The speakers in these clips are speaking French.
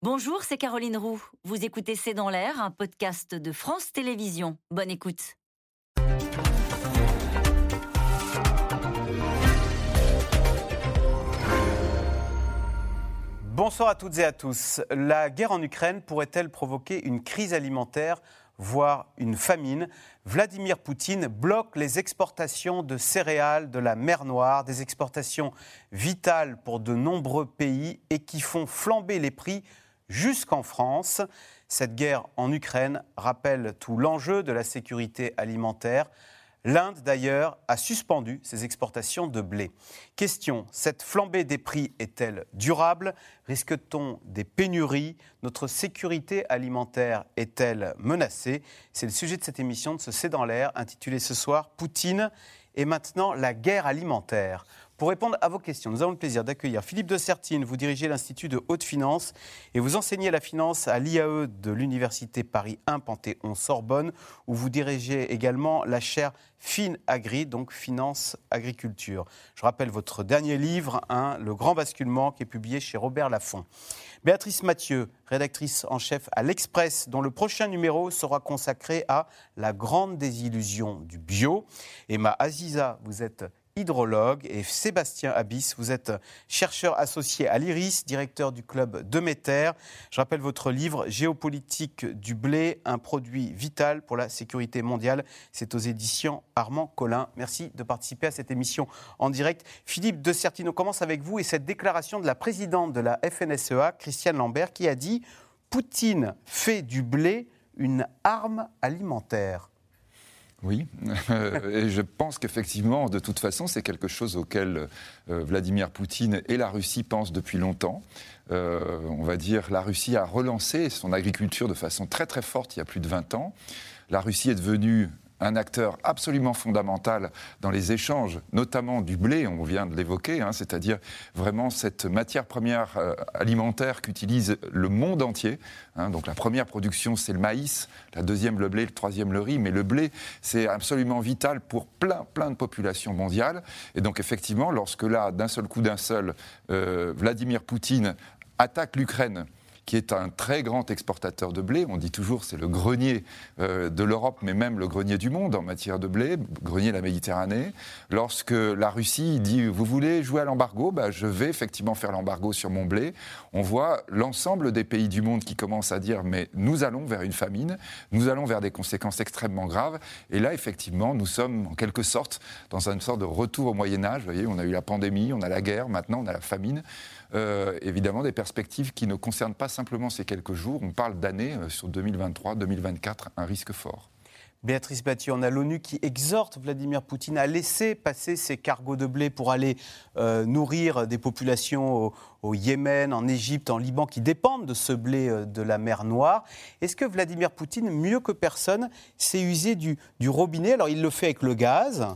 Bonjour, c'est Caroline Roux. Vous écoutez C'est dans l'air, un podcast de France Télévisions. Bonne écoute. Bonsoir à toutes et à tous. La guerre en Ukraine pourrait-elle provoquer une crise alimentaire, voire une famine? Vladimir Poutine bloque les exportations de céréales de la mer Noire, des exportations vitales pour de nombreux pays et qui font flamber les prix jusqu'en France. Cette guerre en Ukraine rappelle tout l'enjeu de la sécurité alimentaire. L'Inde, d'ailleurs, a suspendu ses exportations de blé. Question, cette flambée des prix est-elle durable? Risque-t-on des pénuries? Notre sécurité alimentaire est-elle menacée? C'est le sujet de cette émission de ce C'est dans l'air, intitulée ce soir Poutine et maintenant la guerre alimentaire. Pour répondre à vos questions, nous avons le plaisir d'accueillir Philippe de Sertine. Vous dirigez l'Institut de haute finance et vous enseignez la finance à l'IAE de l'Université Paris 1 Panthéon-Sorbonne, où vous dirigez également la chaire Fine Agri, donc Finance Agriculture. Je rappelle votre dernier livre, hein, Le Grand Basculement, qui est publié chez Robert Laffont. Béatrice Mathieu, rédactrice en chef à l'Express, dont le prochain numéro sera consacré à la grande désillusion du bio. Emma Aziza, vous êtes hydrologue, et Sébastien Abyss, vous êtes chercheur associé à l'IRIS, directeur du club de Méter. Je rappelle votre livre Géopolitique du blé, un produit vital pour la sécurité mondiale. C'est aux éditions Armand Collin. Merci de participer à cette émission en direct. Philippe de Certino commence avec vous et cette déclaration de la présidente de la FNSEA, Christiane Lambert, qui a dit Poutine fait du blé une arme alimentaire. Oui, et je pense qu'effectivement, de toute façon, c'est quelque chose auquel euh, Vladimir Poutine et la Russie pensent depuis longtemps. Euh, on va dire, la Russie a relancé son agriculture de façon très très forte il y a plus de 20 ans. La Russie est devenue un acteur absolument fondamental dans les échanges, notamment du blé, on vient de l'évoquer, hein, c'est-à-dire vraiment cette matière première euh, alimentaire qu'utilise le monde entier. Hein. donc la première production, c'est le maïs, la deuxième le blé, le troisième le riz, mais le blé, c'est absolument vital pour plein, plein de populations mondiales. Et donc effectivement, lorsque là, d'un seul coup, d'un seul, euh, Vladimir Poutine attaque l'Ukraine, qui est un très grand exportateur de blé. On dit toujours c'est le grenier euh, de l'Europe, mais même le grenier du monde en matière de blé, grenier de la Méditerranée. Lorsque la Russie dit vous voulez jouer à l'embargo, bah, je vais effectivement faire l'embargo sur mon blé. On voit l'ensemble des pays du monde qui commencent à dire mais nous allons vers une famine, nous allons vers des conséquences extrêmement graves. Et là, effectivement, nous sommes en quelque sorte dans une sorte de retour au Moyen Âge. Vous voyez, on a eu la pandémie, on a la guerre, maintenant on a la famine. Euh, évidemment des perspectives qui ne concernent pas simplement ces quelques jours. On parle d'années euh, sur 2023, 2024, un risque fort. Béatrice Batty, on a l'ONU qui exhorte Vladimir Poutine à laisser passer ses cargos de blé pour aller euh, nourrir des populations au, Yémen, en Égypte, en Liban, qui dépendent de ce blé de la mer Noire. Est-ce que Vladimir Poutine, mieux que personne, sait user du, robinet? Alors il le fait avec le gaz,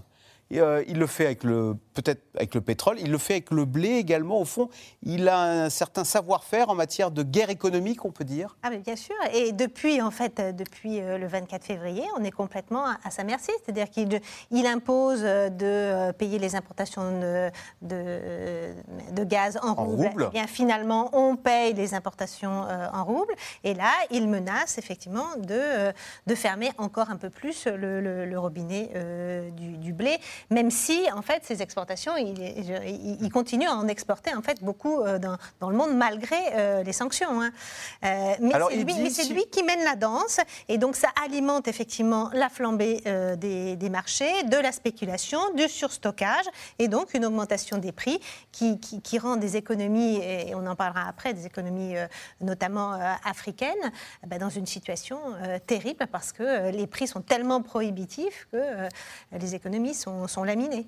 il le fait avec le peut-être avec le pétrole, il le fait avec le blé également. Au fond, il a un certain savoir-faire en matière de guerre économique, on peut dire. Ah mais bien sûr. Et depuis en fait, euh, depuis euh, le 24 février, on est complètement à, sa merci. C'est-à-dire qu'il il impose de payer les importations de, de, gaz en, roubles. Et eh bien finalement, on paye les importations en roubles. Et là, il menace effectivement de, de fermer encore un peu plus le, robinet du, du blé même si, en fait, ces exportations, il, continue à en exporter, en fait, beaucoup euh, dans, le monde, malgré euh, les sanctions. Hein. Euh, mais c'est lui, qui mène la danse, et donc ça alimente effectivement la flambée des, marchés, de la spéculation, du surstockage, et donc une augmentation des prix qui, rend des économies, et on en parlera après, des économies notamment africaines, bah, dans une situation terrible, parce que les prix sont tellement prohibitifs que les économies sont sont, laminés.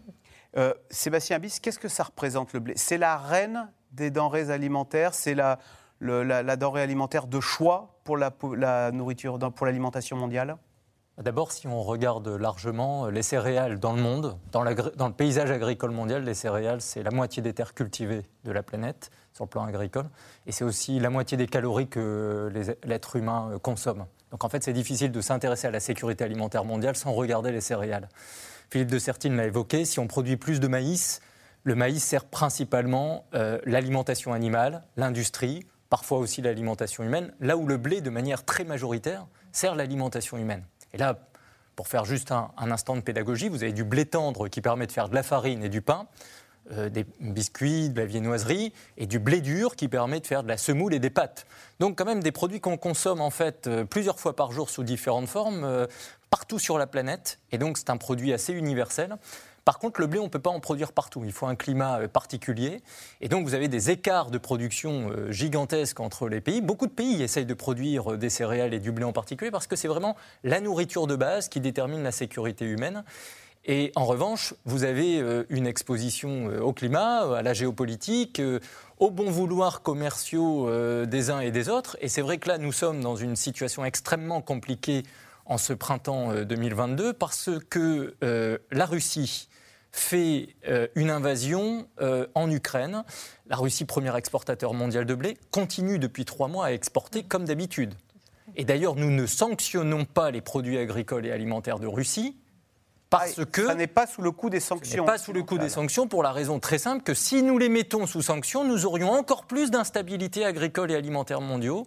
Euh, Sébastien Abyss, qu'est-ce que ça représente le blé? C'est la reine des denrées alimentaires, c'est la, denrée alimentaire de choix pour la, nourriture, pour l'alimentation mondiale? D'abord, si on regarde largement les céréales dans le monde, dans, dans le paysage agricole mondial, les céréales, c'est la moitié des terres cultivées de la planète sur le plan agricole, et c'est aussi la moitié des calories que l'être humain consomme. Donc en fait, c'est difficile de s'intéresser à la sécurité alimentaire mondiale sans regarder les céréales. Philippe de Sertine l'a évoqué, si on produit plus de maïs, le maïs sert principalement euh, l'alimentation animale, l'industrie, parfois aussi l'alimentation humaine, là où le blé, de manière très majoritaire, sert l'alimentation humaine. Et là, pour faire juste un, instant de pédagogie, vous avez du blé tendre qui permet de faire de la farine et du pain, euh, des biscuits, de la viennoiserie, et du blé dur qui permet de faire de la semoule et des pâtes. Donc quand même des produits qu'on consomme en fait euh, plusieurs fois par jour sous différentes formes, partout sur la planète. Et donc c'est un produit assez universel. Par contre, le blé, on ne peut pas en produire partout. Il faut un climat euh, particulier. Et donc, vous avez des écarts de production euh, gigantesques entre les pays. Beaucoup de pays essayent de produire euh, des céréales et du blé en particulier parce que c'est vraiment la nourriture de base qui détermine la sécurité humaine. Et en revanche, vous avez une exposition au climat, à la géopolitique, au bon vouloir commerciaux des uns et des autres. Et c'est vrai que là, nous sommes dans une situation extrêmement compliquée en ce printemps 2022 parce que la Russie fait euh, une invasion euh, en Ukraine. La Russie, premier exportateur mondial de blé, continue depuis trois mois à exporter comme d'habitude. Et d'ailleurs, nous ne sanctionnons pas les produits agricoles et alimentaires de Russie parce ah, que... Ça n'est pas sous le coup des sanctions. pas sous le coup des sanctions pour la raison très simple que si nous les mettons sous sanctions, nous aurions encore plus d'instabilité agricole et alimentaire mondiaux.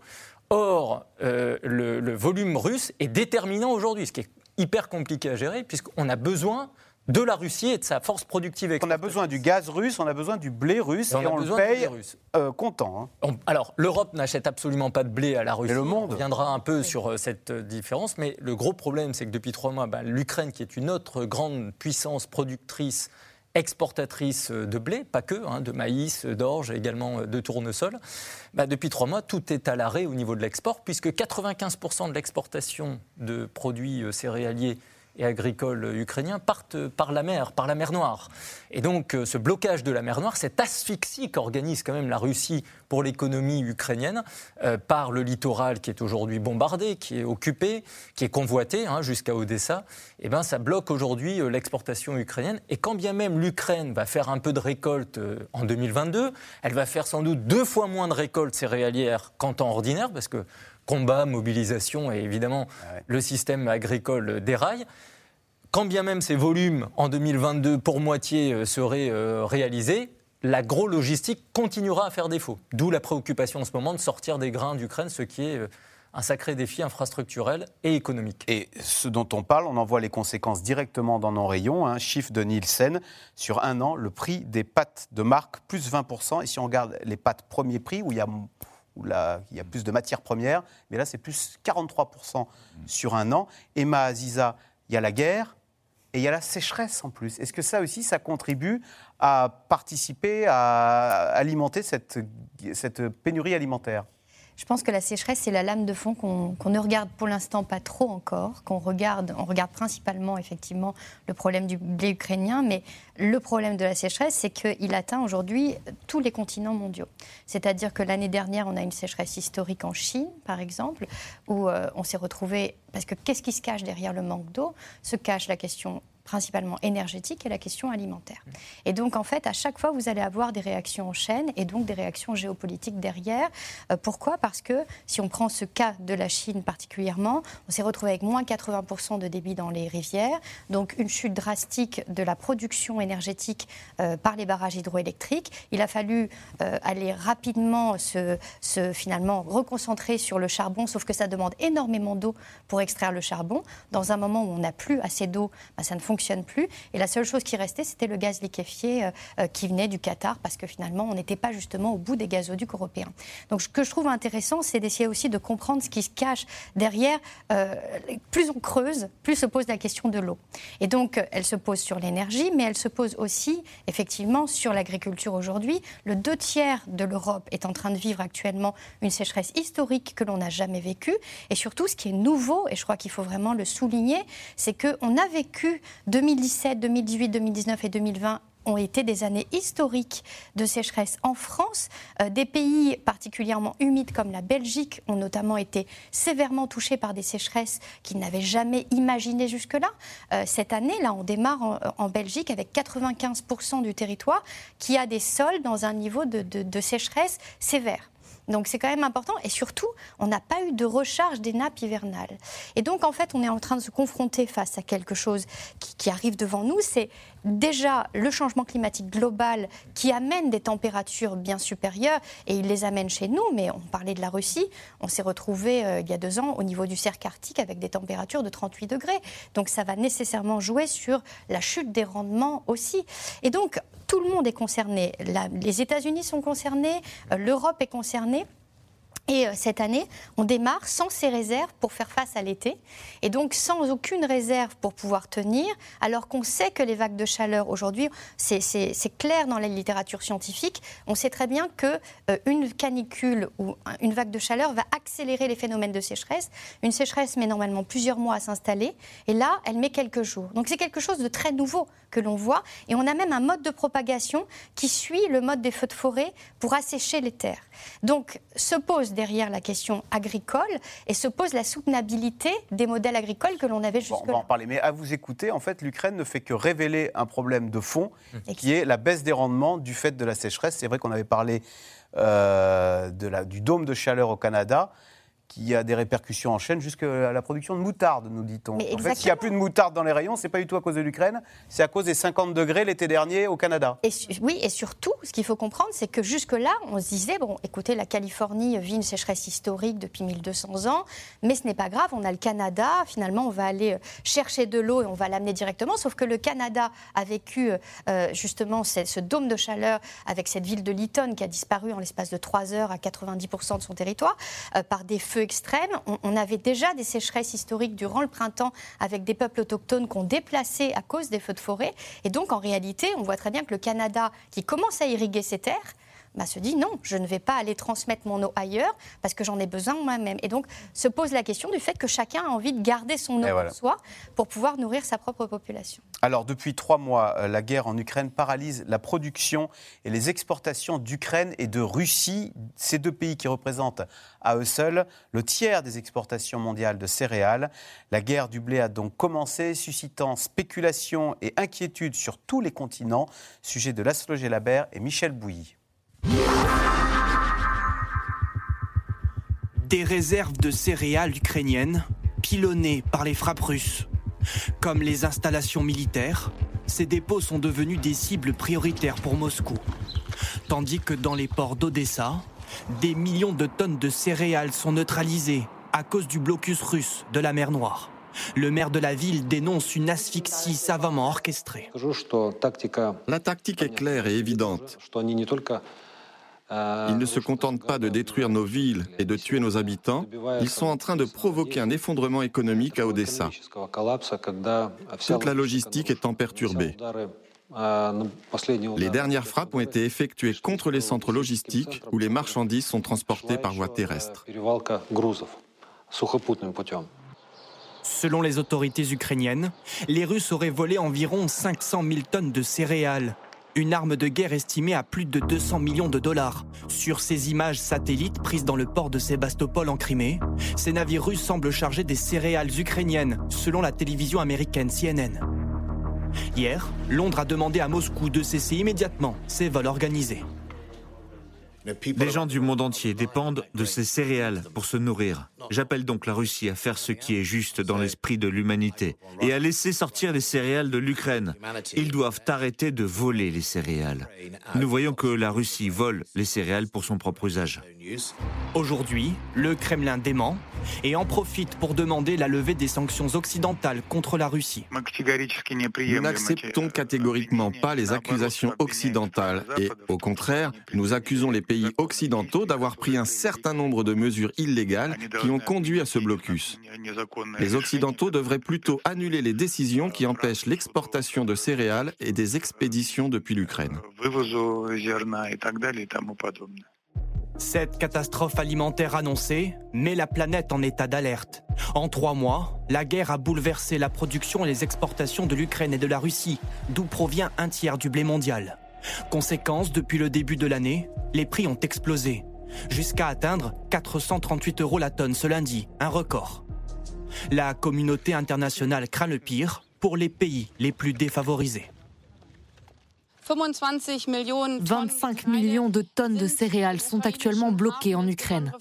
Or, euh, le, le volume russe est déterminant aujourd'hui, ce qui est hyper compliqué à gérer puisqu'on a besoin de la Russie et de sa force productive. On a besoin du gaz russe, on a besoin du blé russe et, on, le paye euh, content. Hein. alors, l'Europe n'achète absolument pas de blé à la Russie. le monde. On reviendra un peu sur euh, cette euh, différence, mais le gros problème, c'est que depuis trois mois, bah, l'Ukraine, qui est une autre grande puissance productrice, exportatrice de blé, pas que, hein, de maïs, d'orge, également de tournesol. Bah, depuis trois mois, tout est à l'arrêt au niveau de l'export, puisque 95% de l'exportation de produits céréaliers et agricoles ukrainiens partent par la mer, par la mer Noire. Et donc euh, ce blocage de la mer Noire, cette asphyxie qu'organise quand même la Russie pour l'économie ukrainienne, euh, par le littoral qui est aujourd'hui bombardé, qui est occupé, qui est convoité hein, jusqu'à Odessa, eh ben, ça bloque aujourd'hui euh, l'exportation ukrainienne. Et quand bien même l'Ukraine va faire un peu de récolte en 2022, elle va faire sans doute deux fois moins de récoltes céréalières qu'en temps ordinaire, parce que combat, mobilisation et évidemment ah le système agricole déraille. Quand bien même ces volumes en 2022 pour moitié euh, seraient euh, réalisés, l'agro-logistique continuera à faire défaut. D'où la préoccupation en ce moment de sortir des grains d'Ukraine, ce qui est euh, un sacré défi infrastructurel et économique. Et ce dont on parle, on en voit les conséquences directement dans nos rayons. Un chiffre de Nielsen, sur un an, le prix des pâtes de marque, plus 20%. Et si on regarde les pâtes premier prix, où il y a où là, il y a plus de matières premières, mais là, c'est plus 43% sur un an. Emma Aziza, il y a la guerre et il y a la sécheresse en plus. Est-ce que ça aussi, ça contribue à participer, à alimenter cette, cette pénurie alimentaire? Je pense que la sécheresse, c'est la lame de fond qu'on ne regarde pour l'instant pas trop encore, qu'on regarde, on regarde principalement effectivement le problème du blé ukrainien, mais le problème de la sécheresse, c'est qu'il atteint aujourd'hui tous les continents mondiaux. C'est-à-dire que l'année dernière, on a une sécheresse historique en Chine, par exemple, où euh, on s'est retrouvé, parce que qu'est-ce qui se cache derrière le manque d'eau? Se cache la question principalement énergétique et la question alimentaire. Et donc, en fait, à chaque fois, vous allez avoir des réactions en chaîne et donc des réactions géopolitiques derrière. Euh, pourquoi? Parce que si on prend ce cas de la Chine particulièrement, on s'est retrouvé avec moins 80% de débit dans les rivières, donc une chute drastique de la production énergétique euh, par les barrages hydroélectriques. Il a fallu euh, aller rapidement se, finalement reconcentrer sur le charbon, sauf que ça demande énormément d'eau pour extraire le charbon. Dans un moment où on n'a plus assez d'eau, bah, ça ne fonctionne fonctionne plus. Et la seule chose qui restait, c'était le gaz liquéfié euh, euh, qui venait du Qatar, parce que finalement, on n'était pas justement au bout des gazoducs européens. Donc, ce que je trouve intéressant, c'est d'essayer aussi de comprendre ce qui se cache derrière. Euh, plus on creuse, plus se pose la question de l'eau. Et donc, elle se pose sur l'énergie, mais elle se pose aussi, effectivement, sur l'agriculture aujourd'hui. Le deux tiers de l'Europe est en train de vivre actuellement une sécheresse historique que l'on n'a jamais vécue. Et surtout, ce qui est nouveau, et je crois qu'il faut vraiment le souligner, c'est qu'on a vécu 2017, 2018, 2019 et 2020 ont été des années historiques de sécheresse en France. Euh, des pays particulièrement humides comme la Belgique ont notamment été sévèrement touchés par des sécheresses qu'ils n'avaient jamais imaginées jusque-là. Euh, cette année, là, on démarre en, en Belgique avec 95% du territoire qui a des sols dans un niveau de sécheresse sévère. Donc c'est quand même important. Et surtout, on n'a pas eu de recharge des nappes hivernales. Et donc, en fait, on est en train de se confronter face à quelque chose qui, arrive devant nous. C'est déjà le changement climatique global qui amène des températures bien supérieures, et il les amène chez nous, mais on parlait de la Russie, on s'est retrouvé euh, il y a deux ans au niveau du cercle arctique avec des températures de 38 degrés. Donc ça va nécessairement jouer sur la chute des rendements aussi. Et donc tout le monde est concerné. les États-Unis sont concernés, euh, l'Europe est concernée. Et euh, cette année, on démarre sans ces réserves pour faire face à l'été, et donc sans aucune réserve pour pouvoir tenir, alors qu'on sait que les vagues de chaleur aujourd'hui, c'est clair dans la littérature scientifique, on sait très bien que euh, une canicule ou une vague de chaleur va accélérer les phénomènes de sécheresse. Une sécheresse met normalement plusieurs mois à s'installer, et là, elle met quelques jours. Donc c'est quelque chose de très nouveau que l'on voit, et on a même un mode de propagation qui suit le mode des feux de forêt pour assécher les terres. Donc se pose derrière la question agricole et se pose la soutenabilité des modèles agricoles que l'on avait jusque-là. on va en parler, mais à vous écouter, en fait, l'Ukraine ne fait que révéler un problème de fond, qui est la baisse des rendements du fait de la sécheresse. C'est vrai qu'on avait parlé euh, de la, du dôme de chaleur au Canada qui a des répercussions en chaîne jusqu'à la production de moutarde, nous dit-on. En fait, s'il n'y a plus de moutarde dans les rayons, c'est pas du tout à cause de l'Ukraine, c'est à cause des 50 degrés l'été dernier au Canada. Et oui, et surtout, ce qu'il faut comprendre, c'est que jusque-là, on se disait, bon, écoutez, la Californie vit une sécheresse historique depuis 1200 ans, mais ce n'est pas grave, on a le Canada, finalement, on va aller euh, chercher de l'eau et on va l'amener directement, sauf que le Canada a vécu euh, justement ce, dôme de chaleur avec cette ville de Lytton qui a disparu en l'espace de 3 heures à 90% de son territoire, euh, par des feux extrêmes. On, avait déjà des sécheresses historiques durant le printemps avec des peuples autochtones qu'on déplacé à cause des feux de forêt. Et donc, en réalité, on voit très bien que le Canada, qui commence à irriguer ses terres, bah, se dit non, je ne vais pas aller transmettre mon eau ailleurs parce que j'en ai besoin moi-même. Et donc se pose la question du fait que chacun a envie de garder son eau pour soi pour pouvoir nourrir sa propre population. Alors depuis trois mois, euh, la guerre en Ukraine paralyse la production et les exportations d'Ukraine et de Russie, ces deux pays qui représentent à eux seuls le tiers des exportations mondiales de céréales. La guerre du blé a donc commencé, suscitant spéculation et inquiétude sur tous les continents. Sujet de l'astrologie Labert et Michel Bouilly. Des réserves de céréales ukrainiennes pilonnées par les frappes russes. Comme les installations militaires, ces dépôts sont devenus des cibles prioritaires pour Moscou. Tandis que dans les ports d'Odessa, des millions de tonnes de céréales sont neutralisées à cause du blocus russe de la mer Noire. Le maire de la ville dénonce une asphyxie savamment orchestrée. La tactique est claire et évidente. Ils ne se contentent pas de détruire nos villes et de tuer nos habitants, ils sont en train de provoquer un effondrement économique à Odessa. Toute la logistique étant perturbée. Les dernières frappes ont été effectuées contre les centres logistiques où les marchandises sont transportées par voie terrestre. Selon les autorités ukrainiennes, les Russes auraient volé environ 500 000 tonnes de céréales une arme de guerre estimée à plus de 200 millions de dollars. Sur ces images satellites prises dans le port de Sébastopol en Crimée, ces navires russes semblent charger des céréales ukrainiennes, selon la télévision américaine CNN. Hier, Londres a demandé à Moscou de cesser immédiatement ces vols organisés. Les gens du monde entier dépendent de ces céréales pour se nourrir. J'appelle donc la Russie à faire ce qui est juste dans l'esprit de l'humanité et à laisser sortir les céréales de l'Ukraine. Ils doivent arrêter de voler les céréales. Nous voyons que la Russie vole les céréales pour son propre usage. Aujourd'hui, le Kremlin dément et en profite pour demander la levée des sanctions occidentales contre la Russie. Nous n'acceptons catégoriquement pas les accusations occidentales et, au contraire, nous accusons les pays occidentaux d'avoir pris un certain nombre de mesures illégales qui ont conduit à ce blocus. Les Occidentaux devraient plutôt annuler les décisions qui empêchent l'exportation de céréales et des expéditions depuis l'Ukraine. Cette catastrophe alimentaire annoncée met la planète en état d'alerte. En trois mois, la guerre a bouleversé la production et les exportations de l'Ukraine et de la Russie, d'où provient un tiers du blé mondial. Conséquence, depuis le début de l'année, les prix ont explosé, jusqu'à atteindre 438 euros la tonne ce lundi, un record. La communauté internationale craint le pire pour les pays les plus défavorisés. 25 millions de tonnes de céréales sont actuellement bloquées en Ukraine.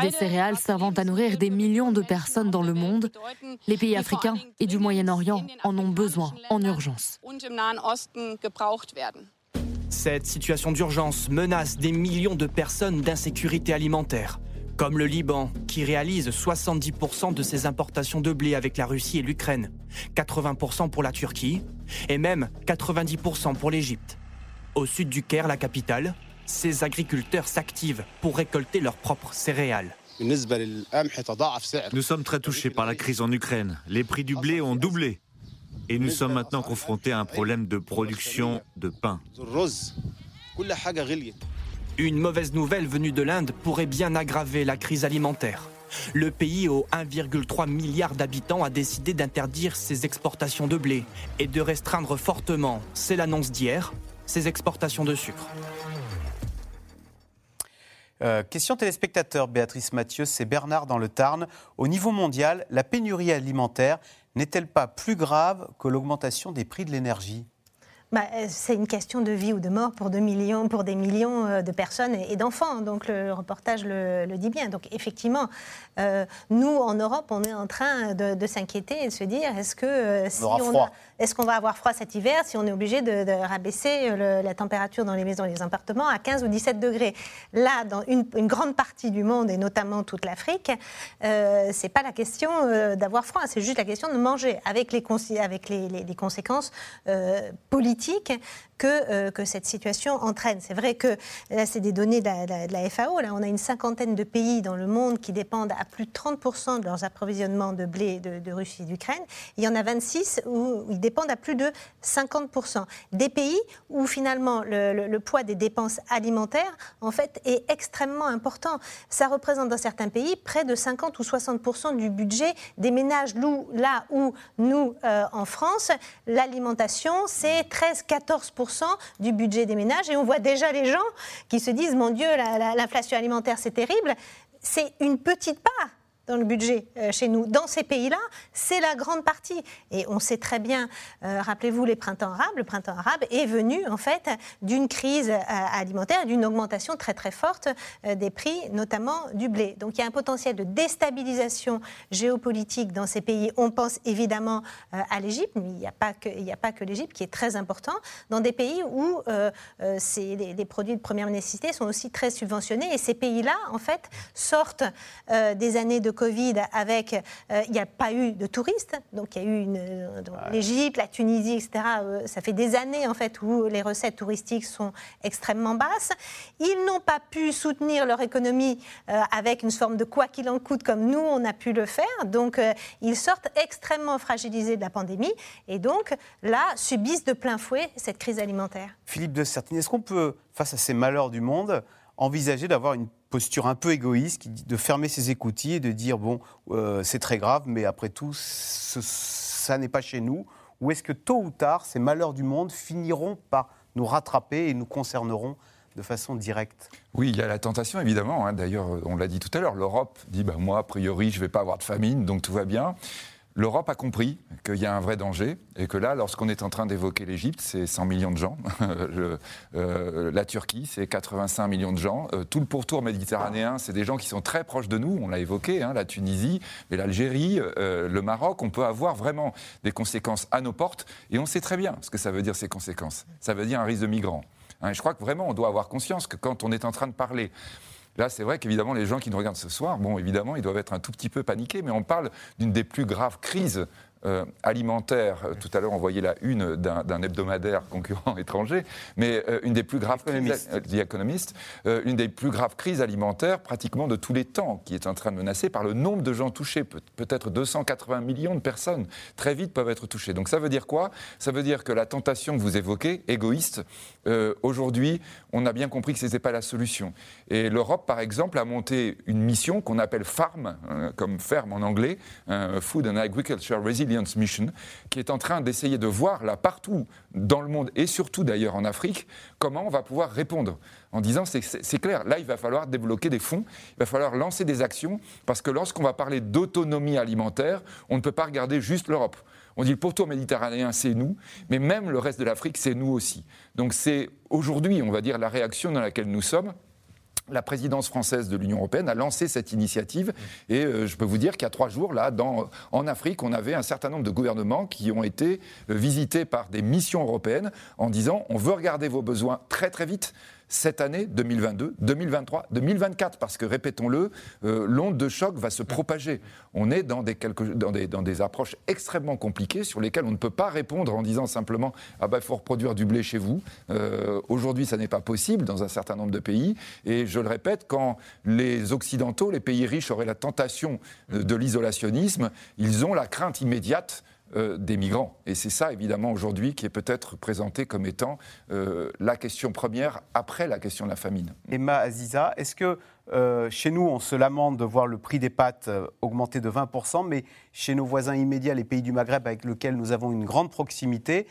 Des céréales servant à nourrir des millions de personnes dans le monde. Les pays africains et du Moyen-Orient en ont besoin en urgence. Cette situation d'urgence menace des millions de personnes d'insécurité alimentaire, comme le Liban, qui réalise 70% de ses importations de blé avec la Russie et l'Ukraine, 80% pour la Turquie, et même 90% pour l'Égypte. Au sud du Caire, la capitale, ces agriculteurs s'activent pour récolter leurs propres céréales. Nous sommes très touchés par la crise en Ukraine. Les prix du blé ont doublé. Et nous sommes maintenant confrontés à un problème de production de pain. Une mauvaise nouvelle venue de l'Inde pourrait bien aggraver la crise alimentaire. Le pays aux 1,3 milliard d'habitants a décidé d'interdire ses exportations de blé et de restreindre fortement, c'est l'annonce d'hier, ses exportations de sucre. Euh, question téléspectateur, Béatrice Mathieu, c'est Bernard dans le Tarn. Au niveau mondial, la pénurie alimentaire n'est-elle pas plus grave que l'augmentation des prix de l'énergie? Bah, euh, c'est une question de vie ou de mort pour, millions, pour des millions euh, de personnes et, d'enfants. Donc le reportage le, dit bien. Donc effectivement, euh, nous en Europe, on est en train de, s'inquiéter et de se dire est-ce que si on, est-ce qu'on va avoir froid cet hiver si on est obligé de, rabaisser la température dans les maisons et les appartements à 15 ou 17 degrés? Là, dans une, grande partie du monde et notamment toute l'Afrique, euh, c'est pas la question d'avoir froid, c'est juste la question de manger avec les, avec les, conséquences politiques que, euh, que cette situation entraîne. C'est vrai que là, c'est des données de la, FAO. Là, on a une cinquantaine de pays dans le monde qui dépendent à plus de 30% de leurs approvisionnements de blé de, Russie et d'Ukraine. Il y en a 26 où ils dépendent à plus de 50%. Des pays où finalement le, poids des dépenses alimentaires en fait est extrêmement important. Ça représente dans certains pays près de 50 ou 60% du budget des ménages. Là où nous, euh, en France, l'alimentation, c'est 13-14% du budget des ménages. Et on voit déjà les gens qui se disent, mon Dieu, l'inflation alimentaire, c'est terrible. C'est une petite part dans le budget euh, chez nous. Dans ces pays-là, c'est la grande partie. Et on sait très bien, euh, rappelez-vous les printemps arabes, le printemps arabe est venu en fait d'une crise euh, alimentaire, d'une augmentation très très forte des prix, notamment du blé. Donc il y a un potentiel de déstabilisation géopolitique dans ces pays. On pense évidemment à l'Égypte, mais il n'y a pas que, l'Égypte qui est très important, dans des pays où les, les, produits de première nécessité sont aussi très subventionnés. Et ces pays-là, en fait, sortent des années de Covid avec, euh, il n'y a pas eu de touristes, donc il y a eu une, euh, l'Égypte, la Tunisie, etc. Euh, ça fait des années en fait où les recettes touristiques sont extrêmement basses. Ils n'ont pas pu soutenir leur économie avec une forme de quoi qu'il en coûte comme nous on a pu le faire. Donc ils sortent extrêmement fragilisés de la pandémie et donc là subissent de plein fouet cette crise alimentaire. Philippe de Certine, est-ce qu'on peut, face à ces malheurs du monde, envisager d'avoir une posture un peu égoïste, de fermer ses écoutilles et de dire bon, euh, c'est très grave, mais après tout, ça n'est pas chez nous Ou est-ce que tôt ou tard, ces malheurs du monde finiront par nous rattraper et nous concerneront de façon directe? Oui, il y a la tentation, évidemment. Hein. D'ailleurs, on l'a dit tout à l'heure, l'Europe dit bah, moi, a priori, je ne vais pas avoir de famine, donc tout va bien. L'Europe a compris qu'il y a un vrai danger et que là, lorsqu'on est en train d'évoquer l'Égypte, c'est 100 millions de gens. Euh, la Turquie, c'est 85 millions de gens. Euh, tout le pourtour méditerranéen, c'est des gens qui sont très proches de nous. On l'a évoqué, hein, la Tunisie, mais l'Algérie, euh, le Maroc. On peut avoir vraiment des conséquences à nos portes et on sait très bien ce que ça veut dire ces conséquences. Ça veut dire un risque de migrants. Hein, je crois que vraiment, on doit avoir conscience que quand on est en train de parler Là, c'est vrai qu'évidemment, les gens qui nous regardent ce soir, bon, évidemment, ils doivent être un tout petit peu paniqués, mais on parle d'une des plus graves crises euh, alimentaire. Euh, tout à l'heure, on voyait la une d'un hebdomadaire concurrent étranger, mais euh, une des plus graves crises, une des plus graves crises alimentaires pratiquement de tous les temps, qui est en train de menacer par le nombre de gens touchés. Peut-être 280 millions de personnes très vite peuvent être touchées. Donc ça veut dire quoi? Ça veut dire que la tentation que vous évoquez, égoïste, aujourd'hui, on a bien compris que ce n'était pas la solution. Et l'Europe, par exemple, a monté une mission qu'on appelle FARM, comme ferme en anglais, Food and Agriculture Resilience Mission, qui est en train d'essayer de voir là partout dans le monde et surtout d'ailleurs en Afrique comment on va pouvoir répondre en disant c'est clair, là il va falloir débloquer des fonds, il va falloir lancer des actions parce que lorsqu'on va parler d'autonomie alimentaire, on ne peut pas regarder juste l'Europe. On dit le pourtour méditerranéen, c'est nous, mais même le reste de l'Afrique, c'est nous aussi. Donc c'est aujourd'hui, on va dire, la réaction dans laquelle nous sommes la présidence française de l'Union européenne a lancé cette initiative. Et euh, je peux vous dire qu'il y a trois jours, là, dans, en Afrique, on avait un certain nombre de gouvernements qui ont été euh, visités par des missions européennes en disant on veut regarder vos besoins très très vite cette année 2022, 2023, 2024, parce que, répétons-le, euh, l'onde de choc va se propager. On est dans des, approches extrêmement compliquées sur lesquelles on ne peut pas répondre en disant simplement Ah ben, il faut reproduire du blé chez vous. Euh, aujourd'hui, ça n'est pas possible dans un certain nombre de pays. Et je le répète, quand les Occidentaux, les pays riches auraient la tentation de l'isolationnisme, ils ont la crainte immédiate euh, des migrants. Et c'est ça, évidemment, aujourd'hui, qui est peut-être présenté comme étant euh, la question première après la question de la famine. Emma Aziza, est-ce que euh, chez nous, on se lamente de voir le prix des pâtes augmenter de 20%, mais chez nos voisins immédiats, les pays du Maghreb avec lesquels nous avons une grande proximité,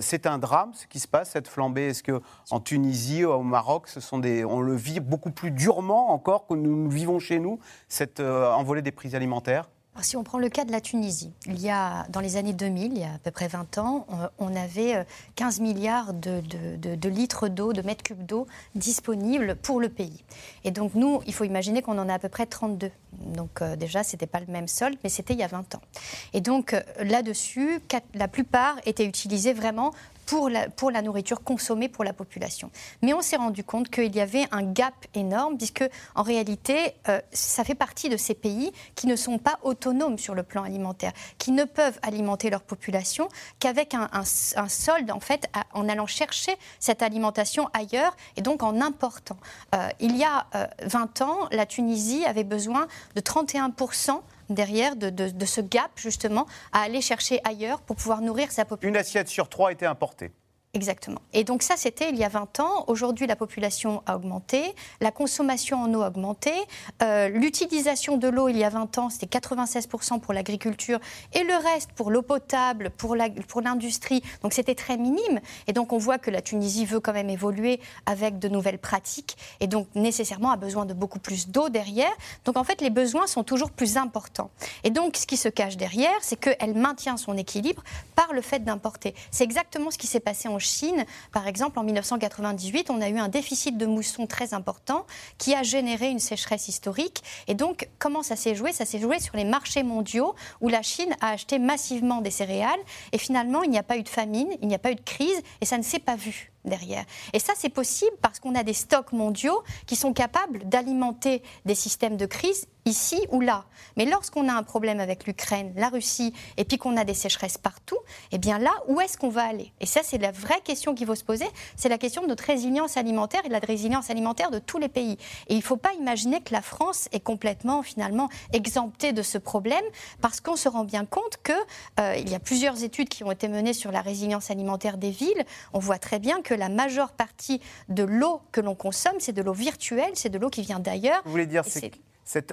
c'est un drame ce qui se passe, cette flambée? Est-ce qu'en Tunisie, au Maroc, ce sont des, on le vit beaucoup plus durement encore que nous vivons chez nous, cette envolée des prix alimentaires? Si on prend le cas de la Tunisie, il y a, dans les années 2000, il y a à peu près 20 ans, on avait 15 euh, milliards de, litres d'eau, de mètres cubes d'eau disponibles pour le pays. Et donc nous, il faut imaginer qu'on en a à peu près 32. Donc euh, déjà, ce n'était pas le même solde, mais c'était il y a 20 ans. Et donc euh, là-dessus, la plupart étaient utilisés vraiment pour la, pour la nourriture consommée pour la population. Mais on s'est rendu compte qu'il y avait un gap énorme, puisque en réalité, euh, ça fait partie de ces pays qui ne sont pas autonomes sur le plan alimentaire, qui ne peuvent alimenter leur population qu'avec un, un, solde, en fait, en allant chercher cette alimentation ailleurs et donc en important. Euh, il y a 20 euh, ans, la Tunisie avait besoin de 31 derrière de, ce gap justement à aller chercher ailleurs pour pouvoir nourrir sa population. Une assiette sur trois était importée. Exactement. Et donc ça, c'était il y a 20 ans. Aujourd'hui, la population a augmenté, la consommation en eau a augmenté, euh, l'utilisation de l'eau il y a 20 ans, c'était 96% pour l'agriculture et le reste pour l'eau potable, pour l'industrie. Donc c'était très minime. Et donc on voit que la Tunisie veut quand même évoluer avec de nouvelles pratiques et donc nécessairement a besoin de beaucoup plus d'eau derrière. Donc en fait, les besoins sont toujours plus importants. Et donc ce qui se cache derrière, c'est qu'elle maintient son équilibre par le fait d'importer. C'est exactement ce qui s'est passé en Chine, par exemple, en 1998, on a eu un déficit de mousson très important qui a généré une sécheresse historique. Et donc, comment ça s'est joué? Ça s'est joué sur les marchés mondiaux où la Chine a acheté massivement des céréales. Et finalement, il n'y a pas eu de famine, il n'y a pas eu de crise, et ça ne s'est pas vu derrière. Et ça, c'est possible parce qu'on a des stocks mondiaux qui sont capables d'alimenter des systèmes de crise ici ou là. Mais lorsqu'on a un problème avec l'Ukraine, la Russie, et puis qu'on a des sécheresses partout, eh bien là, où est-ce qu'on va aller? Et ça, c'est la vraie question qu'il faut se poser. C'est la question de notre résilience alimentaire et de la résilience alimentaire de tous les pays. Et il ne faut pas imaginer que la France est complètement, finalement, exemptée de ce problème, parce qu'on se rend bien compte qu'il euh, y a plusieurs études qui ont été menées sur la résilience alimentaire des villes. On voit très bien que la majeure partie de l'eau que l'on consomme, c'est de l'eau virtuelle, c'est de l'eau qui vient d'ailleurs. Vous voulez dire, c'est cette,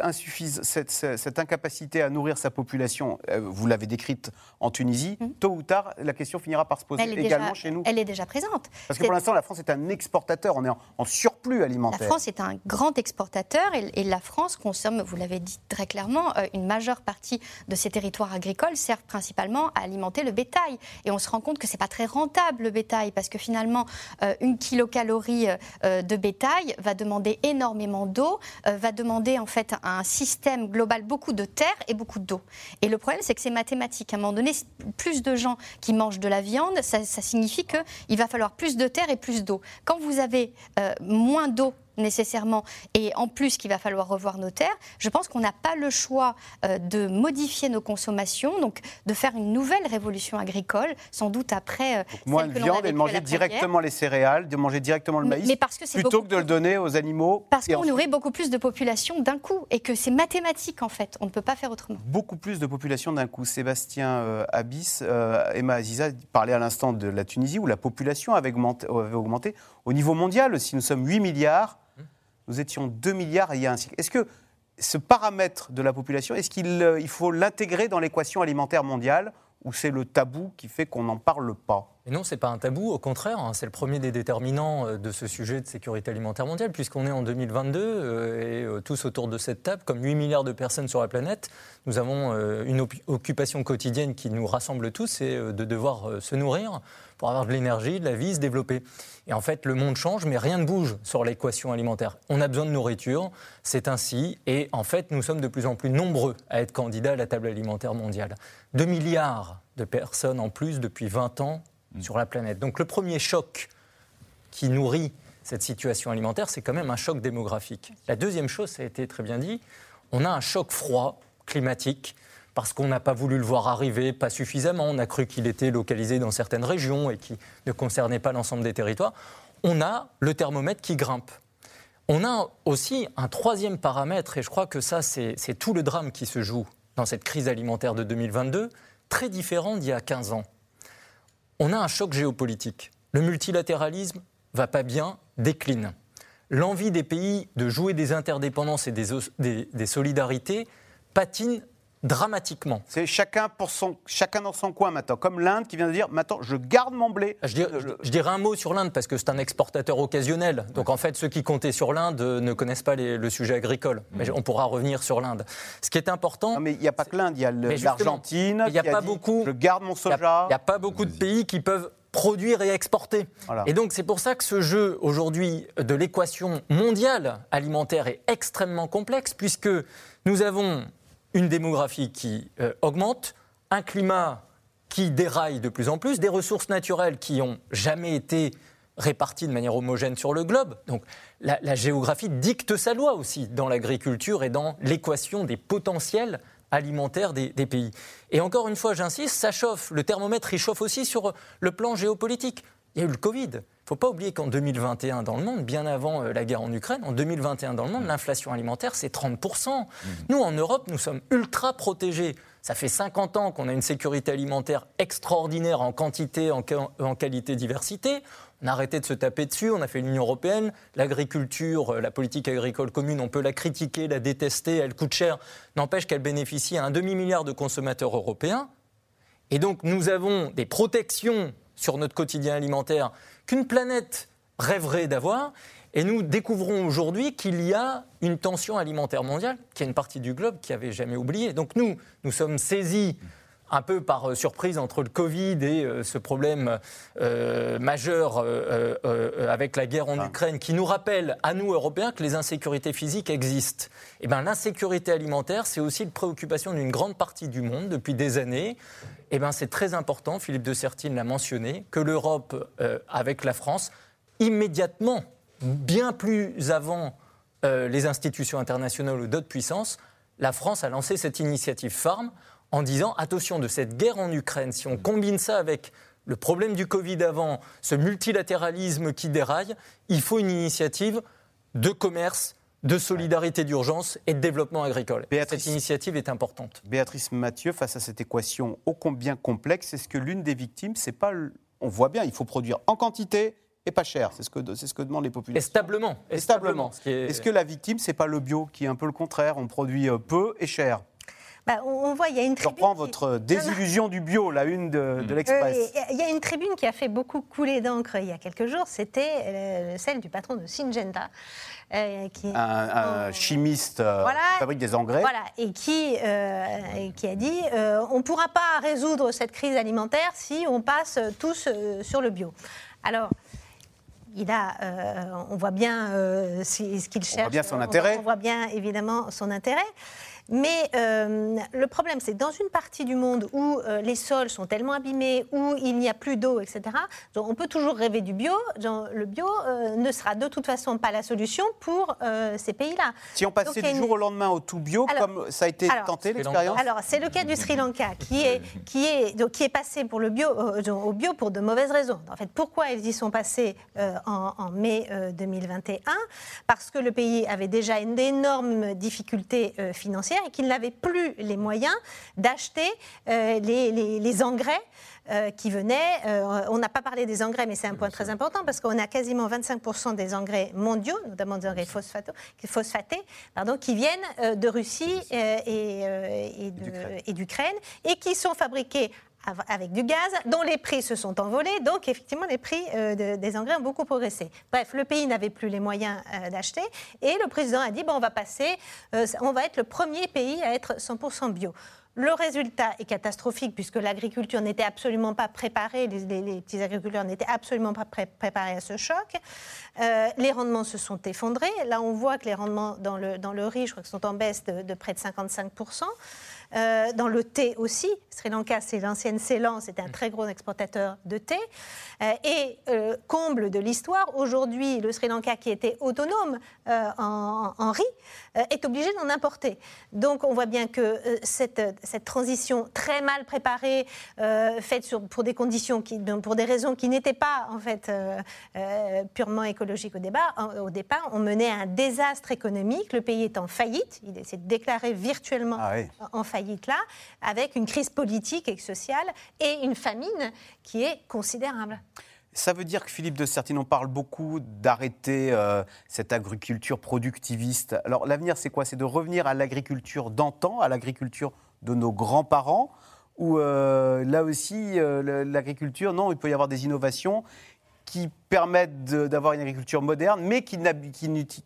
cette, cette, incapacité à nourrir sa population, euh, vous l'avez décrite en Tunisie, mmh. tôt ou tard, la question finira par se poser également chez nous Elle est déjà présente. Parce que pour l'instant, la France est un exportateur, on est en, surplus alimentaire. La France est un grand exportateur et, la France consomme, vous l'avez dit très clairement, euh, une majeure partie de ses territoires agricoles servent principalement à alimenter le bétail. Et on se rend compte que ce n'est pas très rentable le bétail parce que finalement, euh, une kilocalorie de bétail va demander énormément d'eau, va demander en fait un système global, beaucoup de terre et beaucoup d'eau. Et le problème, c'est que c'est mathématique. À un moment donné, plus de gens qui mangent de la viande, ça, signifie qu'il va falloir plus de terre et plus d'eau. Quand vous avez euh, moins d'eau nécessairement, et en plus qu'il va falloir revoir nos terres, je pense qu'on n'a pas le choix euh, de modifier nos consommations, donc de faire une nouvelle révolution agricole, sans doute après. Euh, moins de viande et de manger directement les céréales, de manger directement le maïs, plutôt que de le donner aux animaux. Parce qu'on nourrit beaucoup plus de population d'un coup, et que c'est mathématique en fait, on ne peut pas faire autrement. Beaucoup plus de population d'un coup. Sébastien euh, Abyss, Emma Aziza parlait à l'instant de la Tunisie, où la population avait augmenté, avait augmenté. Au niveau mondial, si nous sommes 8 milliards, nous étions 2 milliards il y a un cycle. Est-ce que ce paramètre de la population, est-ce qu'il euh, il faut l'intégrer dans l'équation alimentaire mondiale ou c'est le tabou qui fait qu'on n'en parle pas? Et non, ce n'est pas un tabou, au contraire, hein, c'est le premier des déterminants euh, de ce sujet de sécurité alimentaire mondiale, puisqu'on est en 2022 euh, et tous autour de cette table, comme 8 milliards de personnes sur la planète, nous avons une occupation quotidienne qui nous rassemble tous, c'est de devoir se nourrir pour avoir de l'énergie, de la vie, se développer. Et en fait, le monde change, mais rien ne bouge sur l'équation alimentaire. On a besoin de nourriture, c'est ainsi, et en fait, nous sommes de plus en plus nombreux à être candidats à la table alimentaire mondiale. 2 milliards de personnes en plus depuis 20 ans mm. sur la planète. Donc le premier choc qui nourrit cette situation alimentaire, c'est quand même un choc démographique. La deuxième chose, ça a été très bien dit, on a un choc froid climatique parce qu'on n'a pas voulu le voir arriver, pas suffisamment, on a cru qu'il était localisé dans certaines régions et qui ne concernait pas l'ensemble des territoires. On a le thermomètre qui grimpe. On a aussi un troisième paramètre, et je crois que ça, c'est tout le drame qui se joue dans cette crise alimentaire de 2022, très différent d'il y a 15 ans. On a un choc géopolitique. Le multilatéralisme va pas bien, décline. L'envie des pays de jouer des interdépendances et des, solidarités patine dramatiquement. C'est chacun, pour son, chacun dans son coin maintenant, comme l'Inde qui vient de dire maintenant je garde mon blé. Je dirais, un mot sur l'Inde parce que c'est un exportateur occasionnel. Donc en fait, ceux qui comptaient sur l'Inde ne connaissent pas le sujet agricole. Mais on pourra revenir sur l'Inde. Ce qui est important. Non, mais il n'y a pas que l'Inde, il y a l'Argentine. Il n'y a pas beaucoup. Je garde mon soja. Il n'y a, pas beaucoup de pays qui peuvent produire et exporter. Et donc c'est pour ça que ce jeu aujourd'hui de l'équation mondiale alimentaire est extrêmement complexe puisque nous avons une démographie qui euh, augmente, un climat qui déraille de plus en plus, des ressources naturelles qui n'ont jamais été réparties de manière homogène sur le globe. Donc la géographie dicte sa loi aussi dans l'agriculture et dans l'équation des potentiels alimentaire des, pays. Et encore une fois, j'insiste, ça chauffe. Le thermomètre, il chauffe aussi sur le plan géopolitique. Il y a eu le Covid. Il ne faut pas oublier qu'en 2021 dans le monde, bien avant euh, la guerre en Ukraine, en 2021 dans le monde, l'inflation alimentaire, c'est 30%. Mmh. Nous, en Europe, nous sommes ultra protégés. Ça fait 50 ans qu'on a une sécurité alimentaire extraordinaire en quantité, en, en qualité, diversité. On a arrêté de se taper dessus, on a fait l'Union européenne. L'agriculture, euh, la politique agricole commune, on peut la critiquer, la détester, elle coûte cher. N'empêche qu'elle bénéficie à un demi-milliard de consommateurs européens. Et donc nous avons des protections sur notre quotidien alimentaire qu'une planète rêverait d'avoir. Et nous découvrons aujourd'hui qu'il y a une tension alimentaire mondiale, qui est une partie du globe qui n'avait jamais oublié. Donc nous, nous sommes saisis un peu par euh, surprise entre le Covid et euh, ce problème euh, majeur avec la guerre en ah. Ukraine, qui nous rappelle à nous Européens que les insécurités physiques existent. Et eh bien l'insécurité alimentaire, c'est aussi une préoccupation d'une grande partie du monde depuis des années. Et eh bien c'est très important, Philippe de Sertine l'a mentionné, que l'Europe, avec la France, immédiatement, bien plus avant les institutions internationales ou d'autres puissances, la France a lancé cette initiative Farm en disant attention de cette guerre en Ukraine, si on combine ça avec le problème du Covid avant, ce multilatéralisme qui déraille, il faut une initiative de commerce, de solidarité d'urgence et de développement agricole. cette initiative est importante. Béatrice Mathieu, face à cette équation ô combien complexe, est-ce que l'une des victimes, c'est pas. On voit bien, il faut produire en quantité et pas cher. C'est ce que, c'est ce que demandent les populations. Et stablement. Et stablement. Est-ce que la victime, c'est pas le bio, qui est un peu le contraire? On produit euh, peu et cher bah, on, voit, il y a une tribune. Je reprends votre désillusion du bio, la une de, de l'Express. Euh, il y a une tribune qui a fait beaucoup couler d'encre il y a quelques jours, c'était euh, celle du patron de Syngenta. Euh, qui un, chimiste qui fabrique des engrais. Voilà, et qui, qui a dit on ne pourra pas résoudre cette crise alimentaire si on passe tous sur le bio. Alors, il a, on voit bien ce qu'il cherche. On voit bien son intérêt. on voit bien évidemment son intérêt. Mais euh, le problème, c'est que dans une partie du monde où euh, les sols sont tellement abîmés, où il n'y a plus d'eau, etc., on peut toujours rêver du bio. le bio euh, ne sera de toute façon pas la solution pour ces pays-là. Si on passait du jour au lendemain au tout bio, comme ça a été tenté l'expérience? Alors, c'est le cas du Sri Lanka qui est, qui est, donc, qui est passé pour le bio, au bio pour de mauvaises raisons. En fait, pourquoi ils y sont passés en, en, mai 2021 Parce que le pays avait déjà une énorme difficulté financière et qu'il n'avait plus les moyens d'acheter euh, les, engrais. Euh, qui venaient. Euh, on n'a pas parlé des engrais, mais c'est un point très important parce qu'on a quasiment 25% des engrais mondiaux, notamment des engrais phosphatés, pardon, qui viennent de Russie et, et d'Ukraine et qui sont fabriqués avec du gaz, dont les prix se sont envolés. Donc, effectivement, les prix euh, des engrais ont beaucoup progressé. Bref, le pays n'avait plus les moyens euh, d'acheter. Et le président a dit, bon, on va passer, euh, on va être le premier pays à être 100% bio. Le résultat est catastrophique puisque l'agriculture n'était absolument pas préparée, les, petits agriculteurs n'étaient absolument pas préparés à ce choc. Les rendements se sont effondrés. Là, on voit que les rendements dans le, dans le riz, je crois que sont en baisse de près de 55 euh, dans le thé aussi. Sri Lanka, c'est l'ancienne Ceylan, c'était un très gros exportateur de thé. Euh, et euh, comble de l'histoire, aujourd'hui, le Sri Lanka, qui était autonome en, riz, est obligé d'en importer. Donc on voit bien que cette, cette, transition très mal préparée, faite sur, pour des conditions, qui, pour des raisons qui n'étaient pas en fait purement écologiques au, débat, au départ, ont mené à un désastre économique. Le pays est en faillite, il s'est déclaré virtuellement ah en faillite faillite-là, avec une crise politique et sociale et une famine qui est considérable. Ça veut dire que Philippe de Sertine, on parle beaucoup d'arrêter euh, cette agriculture productiviste. Alors l'avenir, c'est quoi? C'est de revenir à l'agriculture d'antan, à l'agriculture de nos grands-parents? Ou euh, là aussi, euh, l'agriculture, non, il peut y avoir des innovations qui permettent d'avoir une agriculture moderne, mais qui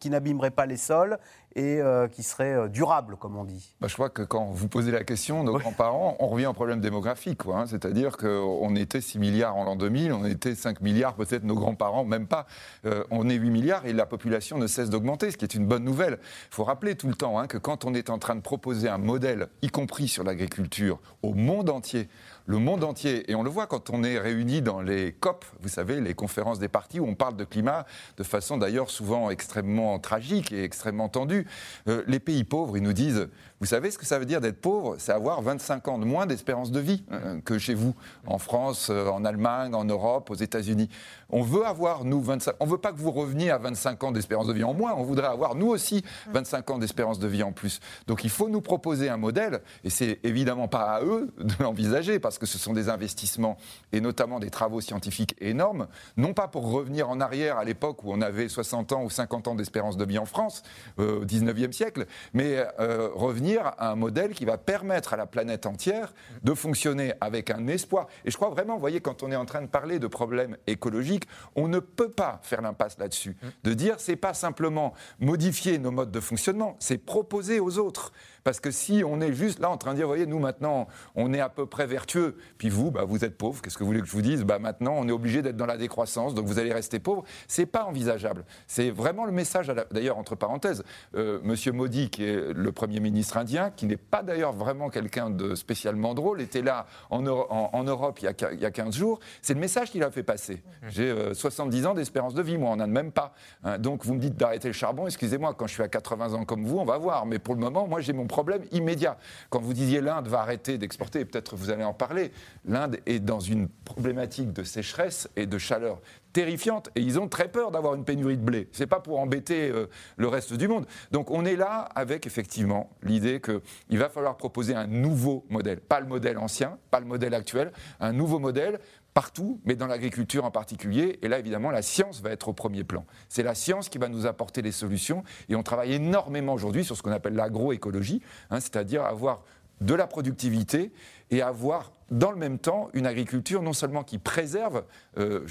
n'abîmerait pas les sols et euh, qui serait euh, durable, comme on dit. Bah, je crois que quand vous posez la question, nos grands-parents, on revient au problème démographique. Hein. C'est-à-dire qu'on était 6 milliards en l'an 2000, on était 5 milliards, peut-être nos grands-parents, même pas. Euh, on est 8 milliards et la population ne cesse d'augmenter, ce qui est une bonne nouvelle. Il faut rappeler tout le temps hein, que quand on est en train de proposer un modèle, y compris sur l'agriculture, au monde entier, le monde entier, et on le voit quand on est réunis dans les COP, vous savez, les conférences des partis, où on parle de climat de façon d'ailleurs souvent extrêmement tragique et extrêmement tendue. Euh, les pays pauvres, ils nous disent, vous savez ce que ça veut dire d'être pauvre? C'est avoir 25 ans de moins d'espérance de vie euh, que chez vous, en France, euh, en Allemagne, en Europe, aux États-Unis. On veut avoir, nous, 25... On veut pas que vous reveniez à 25 ans d'espérance de vie en moins, on voudrait avoir, nous aussi, 25 ans d'espérance de vie en plus. Donc il faut nous proposer un modèle, et c'est évidemment pas à eux de l'envisager, parce que ce sont des investissements, et notamment des travaux scientifiques énormes, non pas pour revenir en arrière à l'époque où on avait 60 ans ou 50 ans d'espérance de vie en France, euh, 19e siècle, mais euh, revenir à un modèle qui va permettre à la planète entière de fonctionner avec un espoir. Et je crois vraiment, vous voyez, quand on est en train de parler de problèmes écologiques, on ne peut pas faire l'impasse là-dessus. De dire, c'est pas simplement modifier nos modes de fonctionnement, c'est proposer aux autres parce que si on est juste là en train de dire, voyez, nous maintenant, on est à peu près vertueux, puis vous, bah, vous êtes pauvre, qu'est-ce que vous voulez que je vous dise? Bah, Maintenant, on est obligé d'être dans la décroissance, donc vous allez rester pauvre. C'est pas envisageable. C'est vraiment le message, d'ailleurs, entre parenthèses, euh, Monsieur Modi, qui est le Premier ministre indien, qui n'est pas d'ailleurs vraiment quelqu'un de spécialement drôle, était là en, en, Europe il y, a, il y, a, 15 jours, c'est le message qu'il a fait passer. J'ai 70 euh, ans d'espérance de vie, moi, on n'en a même pas. Hein. donc vous me dites d'arrêter le charbon, excusez-moi, quand je suis à 80 ans comme vous, on va voir. Mais pour le moment, moi, j'ai mon problème immédiat. Quand vous disiez l'Inde va arrêter d'exporter, et peut-être vous allez en parler, l'Inde est dans une problématique de sécheresse et de chaleur terrifiante et ils ont très peur d'avoir une pénurie de blé. C'est pas pour embêter euh, le reste du monde. Donc on est là avec effectivement l'idée qu'il va falloir proposer un nouveau modèle, pas le modèle ancien, pas le modèle actuel, un nouveau modèle partout, mais dans l'agriculture en particulier. Et là, évidemment, la science va être au premier plan. C'est la science qui va nous apporter les solutions. Et on travaille énormément aujourd'hui sur ce qu'on appelle l'agroécologie, hein, c'est-à-dire avoir de la productivité et avoir dans le même temps une agriculture non seulement qui préserve, euh,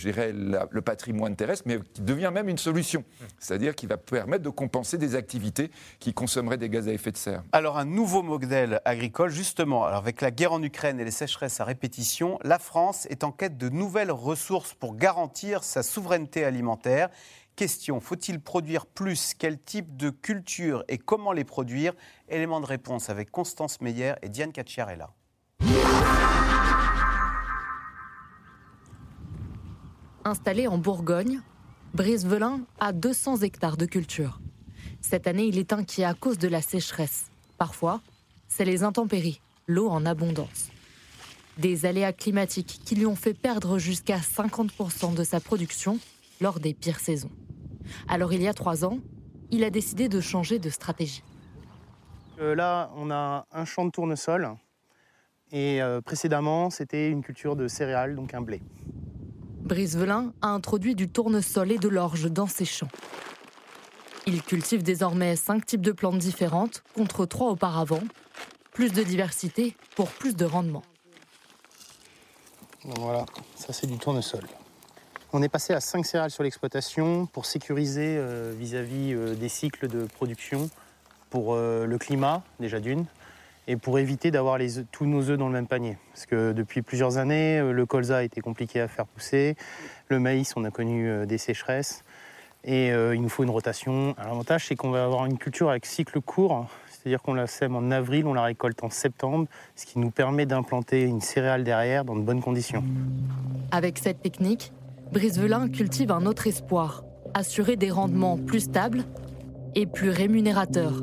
le patrimoine terrestre, mais qui devient même une solution. C'est-à-dire qui va permettre de compenser des activités qui consommeraient des gaz à effet de serre. Alors un nouveau modèle agricole, justement, alors avec la guerre en Ukraine et les sécheresses à répétition, la France est en quête de nouvelles ressources pour garantir sa souveraineté alimentaire. Question, faut-il produire plus? Quel type de culture et comment les produire? Élément de réponse avec Constance Meyer et Diane Cacciarella. Installé en Bourgogne, Brice-Velin a 200 hectares de culture. Cette année, il est inquiet à cause de la sécheresse. Parfois, c'est les intempéries, l'eau en abondance. Des aléas climatiques qui lui ont fait perdre jusqu'à 50% de sa production lors des pires saisons. Alors il y a trois ans, il a décidé de changer de stratégie. Euh, là, on a un champ de tournesol et euh, précédemment, c'était une culture de céréales, donc un blé. Brice Velin a introduit du tournesol et de l'orge dans ses champs. Il cultive désormais cinq types de plantes différentes contre trois auparavant. Plus de diversité pour plus de rendement. Voilà, ça c'est du tournesol. On est passé à cinq céréales sur l'exploitation pour sécuriser euh, vis-à-vis euh, des cycles de production, pour le climat déjà d'une, et pour éviter d'avoir tous nos œufs dans le même panier. Parce que depuis plusieurs années, le colza a été compliqué à faire pousser, le maïs, on a connu des sécheresses, et il nous faut une rotation. L'avantage, c'est qu'on va avoir une culture avec cycle court, c'est-à-dire qu'on la sème en avril, on la récolte en septembre, ce qui nous permet d'implanter une céréale derrière dans de bonnes conditions. Avec cette technique, Brisevelin cultive un autre espoir, assurer des rendements plus stables et plus rémunérateurs.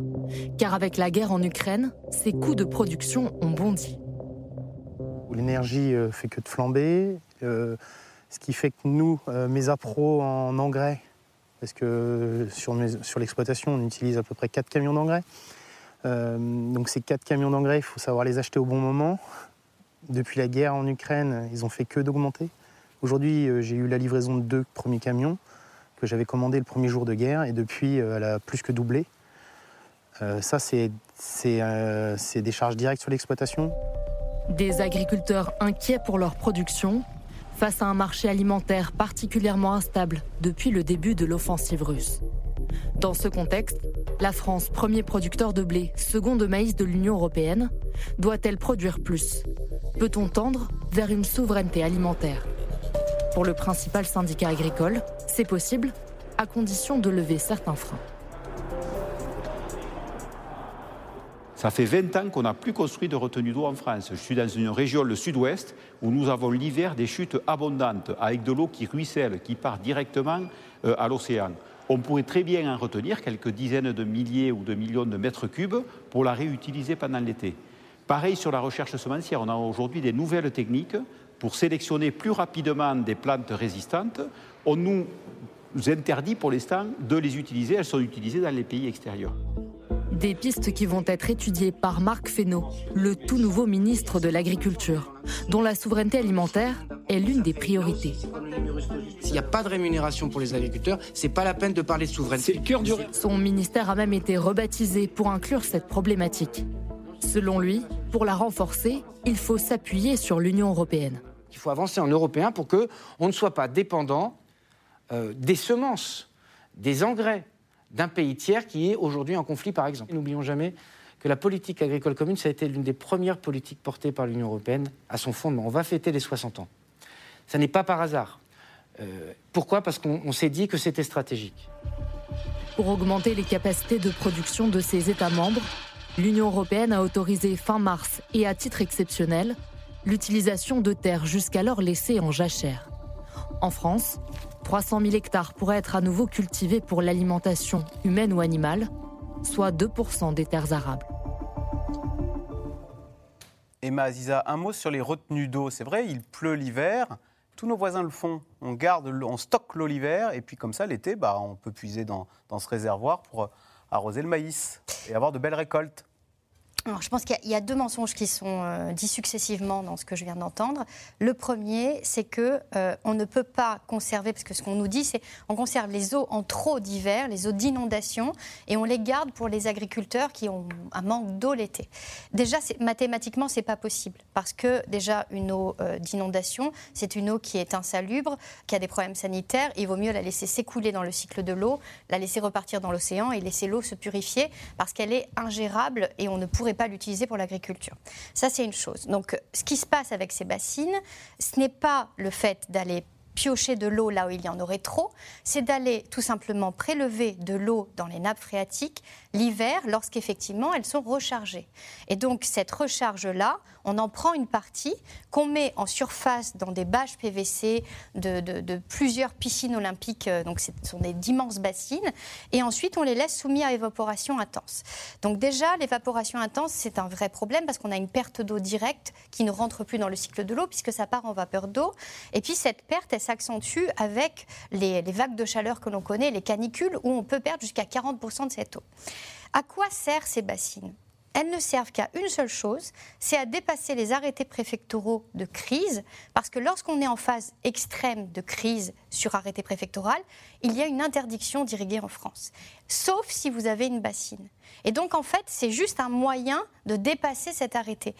Car avec la guerre en Ukraine, ses coûts de production ont bondi. L'énergie euh, fait que de flamber, euh, ce qui fait que nous, euh, mes appros en engrais, parce que sur, l'exploitation, on utilise à peu près 4 camions d'engrais. Donc ces quatre camions d'engrais, il faut savoir les acheter au bon moment. Depuis la guerre en Ukraine, ils ont fait que d'augmenter. Aujourd'hui, j'ai eu la livraison de deux premiers camions que j'avais commandés le premier jour de guerre et depuis, elle a plus que doublé. Ça, c'est des charges directes sur l'exploitation? Des agriculteurs inquiets pour leur production face à un marché alimentaire particulièrement instable depuis le début de l'offensive russe. Dans ce contexte, la France, premier producteur de blé, second de maïs de l'Union européenne, doit-elle produire plus? Peut-on tendre vers une souveraineté alimentaire? Pour le principal syndicat agricole, c'est possible, à condition de lever certains freins. Ça fait 20 ans qu'on n'a plus construit de retenue d'eau en France. Je suis dans une région, le sud-ouest, où nous avons l'hiver des chutes abondantes, avec de l'eau qui ruisselle, qui part directement euh, à l'océan on pourrait très bien en retenir quelques dizaines de milliers ou de millions de mètres cubes pour la réutiliser pendant l'été. Pareil sur la recherche semencière, on a aujourd'hui des nouvelles techniques pour sélectionner plus rapidement des plantes résistantes. On nous interdit pour l'instant de les utiliser, elles sont utilisées dans les pays extérieurs. Des pistes qui vont être étudiées par Marc Fesneau, le tout nouveau ministre de l'Agriculture, dont la souveraineté alimentaire est l'une des priorités. S'il n'y a pas de rémunération pour les agriculteurs, c'est pas la peine de parler de souveraineté. C'est le cœur du Son ministère a même été rebaptisé pour inclure cette problématique. Selon lui, pour la renforcer, il faut s'appuyer sur l'Union européenne. Il faut avancer en européen pour que on ne soit pas dépendant euh, des semences, des engrais, d'un pays tiers qui est aujourd'hui en conflit, par exemple. N'oublions jamais que la politique agricole commune, ça a été l'une des premières politiques portées par l'Union européenne à son fondement. On va fêter les 60 ans. Ça n'est pas par hasard. Euh, pourquoi? Parce qu'on s'est dit que c'était stratégique. Pour augmenter les capacités de production de ses États membres, l'Union européenne a autorisé fin mars et à titre exceptionnel l'utilisation de terres jusqu'alors laissées en jachère. En France, 300 000 hectares pourraient être à nouveau cultivés pour l'alimentation humaine ou animale, soit 2% des terres arables. Emma Aziza, un mot sur les retenues d'eau. C'est vrai, il pleut l'hiver, tous nos voisins le font. On garde, on stocke l'eau l'hiver, et puis comme ça, l'été, bah, on peut puiser dans, dans ce réservoir pour arroser le maïs et avoir de belles récoltes je pense qu'il y, a deux mensonges qui sont euh, dits successivement dans ce que je viens d'entendre. Le premier, c'est que euh, on ne peut pas conserver, parce que ce qu'on nous dit, c'est on conserve les eaux en trop d'hiver, les eaux d'inondation, et on les garde pour les agriculteurs qui ont un manque d'eau l'été. Déjà, mathématiquement, c'est pas possible, parce que déjà une eau euh, d'inondation, c'est une eau qui est insalubre, qui a des problèmes sanitaires. Il vaut mieux la laisser s'écouler dans le cycle de l'eau, la laisser repartir dans l'océan et laisser l'eau se purifier, parce qu'elle est ingérable et on ne pourrait pas l'utiliser pour l'agriculture. Ça, c'est une chose. Donc, ce qui se passe avec ces bassines, ce n'est pas le fait d'aller piocher de l'eau là où il y en aurait trop, c'est d'aller tout simplement prélever de l'eau dans les nappes phréatiques l'hiver lorsqu'effectivement elles sont rechargées. Et donc cette recharge-là, on en prend une partie qu'on met en surface dans des bâches PVC de, plusieurs piscines olympiques, euh, donc ce sont des d'immenses bassines, et ensuite on les laisse soumis à évaporation intense. Donc déjà, l'évaporation intense, c'est un vrai problème parce qu'on a une perte d'eau directe qui ne rentre plus dans le cycle de l'eau puisque ça part en vapeur d'eau. Et puis cette perte, elle s'accentue avec les, vagues de chaleur que l'on connaît, les canicules, où on peut perdre jusqu'à 40% de cette eau. À quoi servent ces bassines? Elles ne servent qu'à une seule chose, c'est à dépasser les arrêtés préfectoraux de crise, parce que lorsqu'on est en phase extrême de crise sur arrêté préfectoral, il y a une interdiction d'irriguer en France, sauf si vous avez une bassine. Et donc en fait, c'est juste un moyen de dépasser cet arrêté.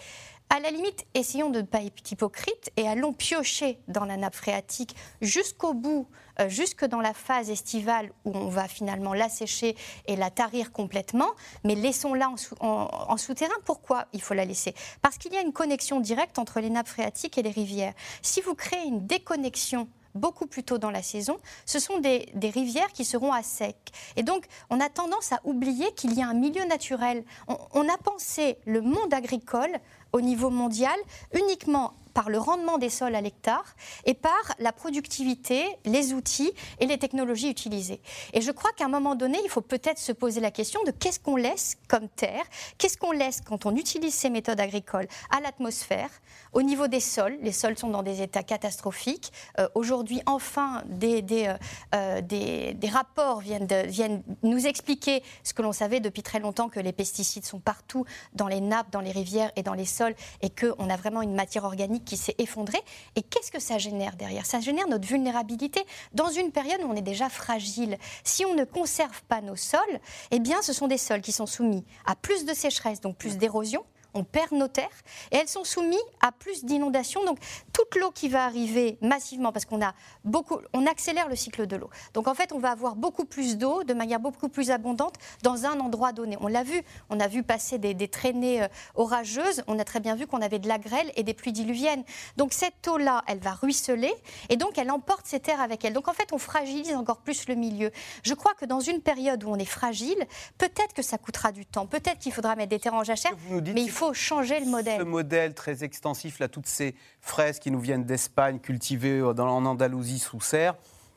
À la limite, essayons de ne pas être hypocrites et allons piocher dans la nappe phréatique jusqu'au bout, euh, jusque dans la phase estivale où on va finalement l'assécher et la tarir complètement, mais laissons-la en, souterrain. Pourquoi il faut la laisser? Parce qu'il y a une connexion directe entre les nappes phréatiques et les rivières. Si vous créez une déconnexion beaucoup plus tôt dans la saison, ce sont des, rivières qui seront à sec. Et donc, on a tendance à oublier qu'il y a un milieu naturel. on a pensé le monde agricole au niveau mondial uniquement par le rendement des sols à l'hectare et par la productivité, les outils et les technologies utilisées. Et je crois qu'à un moment donné, il faut peut-être se poser la question de qu'est-ce qu'on laisse comme terre, qu'est-ce qu'on laisse quand on utilise ces méthodes agricoles à l'atmosphère, au niveau des sols. Les sols sont dans des états catastrophiques. Euh, aujourd'hui, enfin, des, des, euh, euh, des, rapports viennent, viennent nous expliquer ce que l'on savait depuis très longtemps, que les pesticides sont partout dans les nappes, dans les rivières et dans les sols, et qu'on a vraiment une matière organique qui s'est effondré. Et qu'est-ce que ça génère derrière? Ça génère notre vulnérabilité dans une période où on est déjà fragile. Si on ne conserve pas nos sols, eh bien, ce sont des sols qui sont soumis à plus de sécheresse, donc plus d'érosion, on perd nos terres et elles sont soumises à plus d'inondations. Donc toute l'eau qui va arriver massivement, parce qu'on a beaucoup, on accélère le cycle de l'eau. Donc en fait, on va avoir beaucoup plus d'eau de manière beaucoup plus abondante dans un endroit donné. On l'a vu, on a vu passer des, traînées euh, orageuses. On a très bien vu qu'on avait de la grêle et des pluies diluviennes. Donc cette eau-là, elle va ruisseler et donc elle emporte ces terres avec elle. Donc en fait, on fragilise encore plus le milieu. Je crois que dans une période où on est fragile, peut-être que ça coûtera du temps, peut-être qu'il faudra mettre des terres en jachère, mais il faut changer le modèle. Ce modèle très extensif, là, toutes ces fraises qui nous viennent d'Espagne, cultivées en Andalousie sous serre,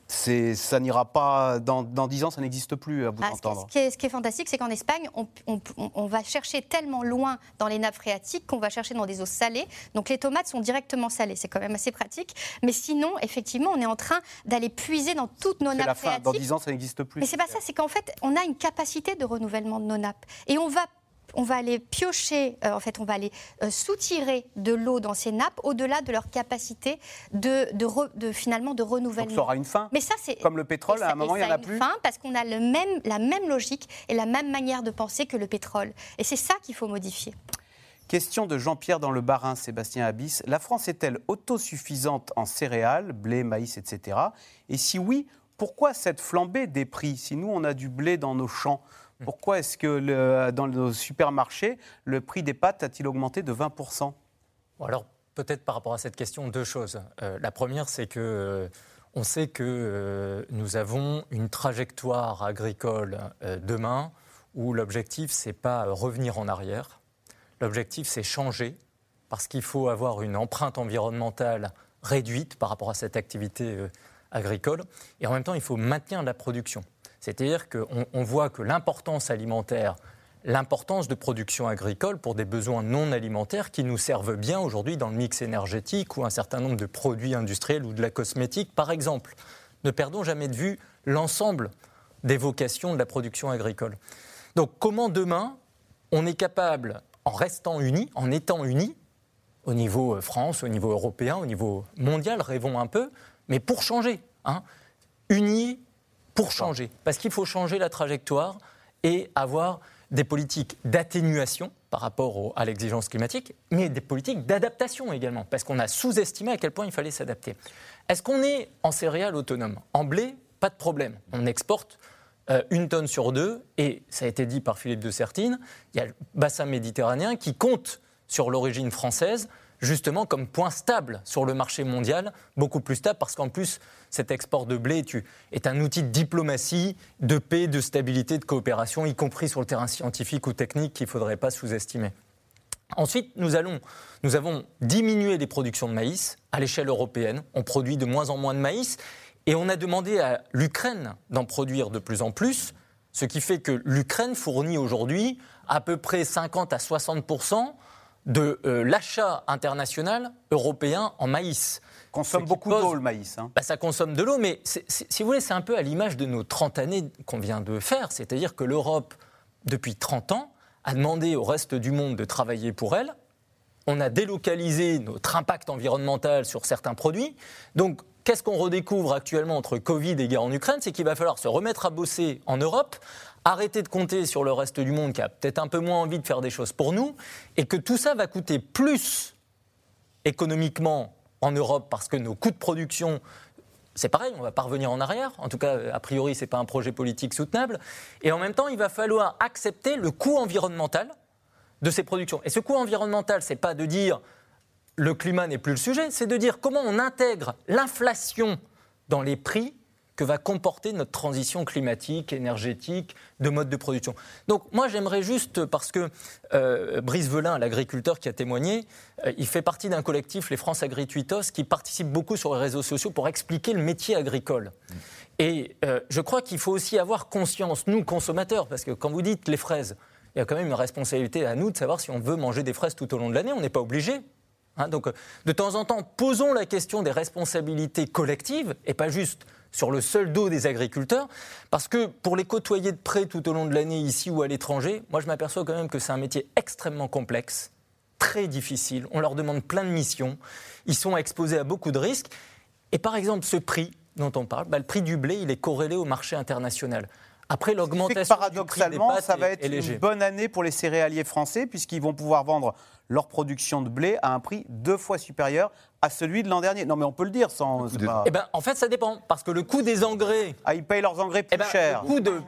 ça n'ira pas dans, dix ans, ça n'existe plus à vous ah. Ce qui, est, ce qui, est, fantastique, c'est qu'en Espagne, on, on, va chercher tellement loin dans les nappes phréatiques qu'on va chercher dans des eaux salées. Donc les tomates sont directement salées, c'est quand même assez pratique. Mais sinon, effectivement, on est en train d'aller puiser dans toutes nos nappes la fin. phréatiques. Dans dix ans, ça n'existe plus. Mais c'est pas ça, c'est qu'en fait, on a une capacité de renouvellement de nos nappes et on va on va aller piocher, euh, en fait, on va aller euh, soutirer de l'eau dans ces nappes au-delà de leur capacité de, de, finalement de renouvellement. Donc ça aura une fin. Mais ça, c'est comme le pétrole. à un moment, il y en a, plus. Fin parce qu'on a le même, la même logique et la même manière de penser que le pétrole. Et c'est ça qu'il faut modifier. Question de Jean-Pierre dans le Barin, Sébastien Abyss. La France est-elle autosuffisante en céréales, blé, maïs, etc. Et si oui, pourquoi cette flambée des prix? Si nous, on a du blé dans nos champs, pourquoi est-ce que dans nos supermarchés, le prix des pâtes a-t-il augmenté de 20% Alors, peut-être par rapport à cette question, deux choses. Euh, la première, c'est que. Euh, on sait que euh, nous avons une trajectoire agricole demain où l'objectif, c'est pas revenir en arrière. L'objectif, c'est changer parce qu'il faut avoir une empreinte environnementale réduite par rapport à cette activité agricole. Et en même temps, il faut maintenir la production. C'est-à-dire qu'on voit que l'importance alimentaire, l'importance de production agricole pour des besoins non alimentaires qui nous servent bien aujourd'hui dans le mix énergétique ou un certain nombre de produits industriels ou de la cosmétique, par exemple. Ne perdons jamais de vue l'ensemble des vocations de la production agricole. Donc comment demain on est capable, en restant unis, en étant unis, au niveau euh, France, au niveau européen, au niveau mondial, rêvons un peu, mais pour changer, hein, unis pour changer. Parce qu'il faut changer la trajectoire et avoir des politiques d'atténuation par rapport à l'exigence climatique, mais des politiques d'adaptation également, parce qu'on a sous-estimé à quel point il fallait s'adapter. Est-ce qu'on est en céréales autonomes? En blé, pas de problème. On exporte euh, une tonne sur deux, et ça a été dit par Philippe de Sertine, il y a le bassin méditerranéen qui compte sur l'origine française justement comme point stable sur le marché mondial, beaucoup plus stable parce qu'en plus, cet export de blé est un outil de diplomatie, de paix, de stabilité, de coopération, y compris sur le terrain scientifique ou technique qu'il ne faudrait pas sous-estimer. Ensuite, nous, avons diminué les productions de maïs à l'échelle européenne. On produit de moins en moins de maïs et on a demandé à l'Ukraine d'en produire de plus en plus, ce qui fait que l'Ukraine fournit aujourd'hui à peu près 50 à 60 de euh, l'achat international européen en maïs. Consomme beaucoup d'eau le maïs. Hein. Bah, ça consomme de l'eau, mais si vous voulez, c'est un peu à l'image de nos 30 années qu'on vient de faire. C'est-à-dire que l'Europe, depuis 30 ans, a demandé au reste du monde de travailler pour elle. On a délocalisé notre impact environnemental sur certains produits. Donc qu'est-ce qu'on redécouvre actuellement entre Covid et guerre en Ukraine? C'est qu'il va falloir se remettre à bosser en Europe, arrêter de compter sur le reste du monde qui a peut-être un peu moins envie de faire des choses pour nous, et que tout ça va coûter plus économiquement en Europe parce que nos coûts de production c'est pareil, on va pas revenir en arrière. En tout cas, a priori, ce n'est pas un projet politique soutenable. Et en même temps, il va falloir accepter le coût environnemental de ces productions. Et ce coût environnemental, c'est pas de dire le climat n'est plus le sujet, c'est de dire comment on intègre l'inflation dans les prix que va comporter notre transition climatique, énergétique, de mode de production. Donc moi j'aimerais juste, parce que euh, Brice Velin, l'agriculteur qui a témoigné, euh, il fait partie d'un collectif, les France Agrituitos, qui participe beaucoup sur les réseaux sociaux pour expliquer le métier agricole. Et euh, je crois qu'il faut aussi avoir conscience, nous consommateurs, parce que quand vous dites les fraises, il y a quand même une responsabilité à nous de savoir si on veut manger des fraises tout au long de l'année, on n'est pas obligé. Hein. donc de temps en temps, posons la question des responsabilités collectives et pas juste sur le seul dos des agriculteurs, parce que pour les côtoyer de près tout au long de l'année, ici ou à l'étranger, moi je m'aperçois quand même que c'est un métier extrêmement complexe, très difficile, on leur demande plein de missions, ils sont exposés à beaucoup de risques, et par exemple ce prix dont on parle, bah, le prix du blé, il est corrélé au marché international. Après l'augmentation paradoxalement, ça va être une bonne année pour les céréaliers français puisqu'ils vont pouvoir vendre leur production de blé à un prix deux fois supérieur à celui de l'an dernier. Non, mais on peut le dire sans. Eh ben, en fait, ça dépend parce que le coût des engrais. Ah, ils payent leurs engrais plus eh ben, cher.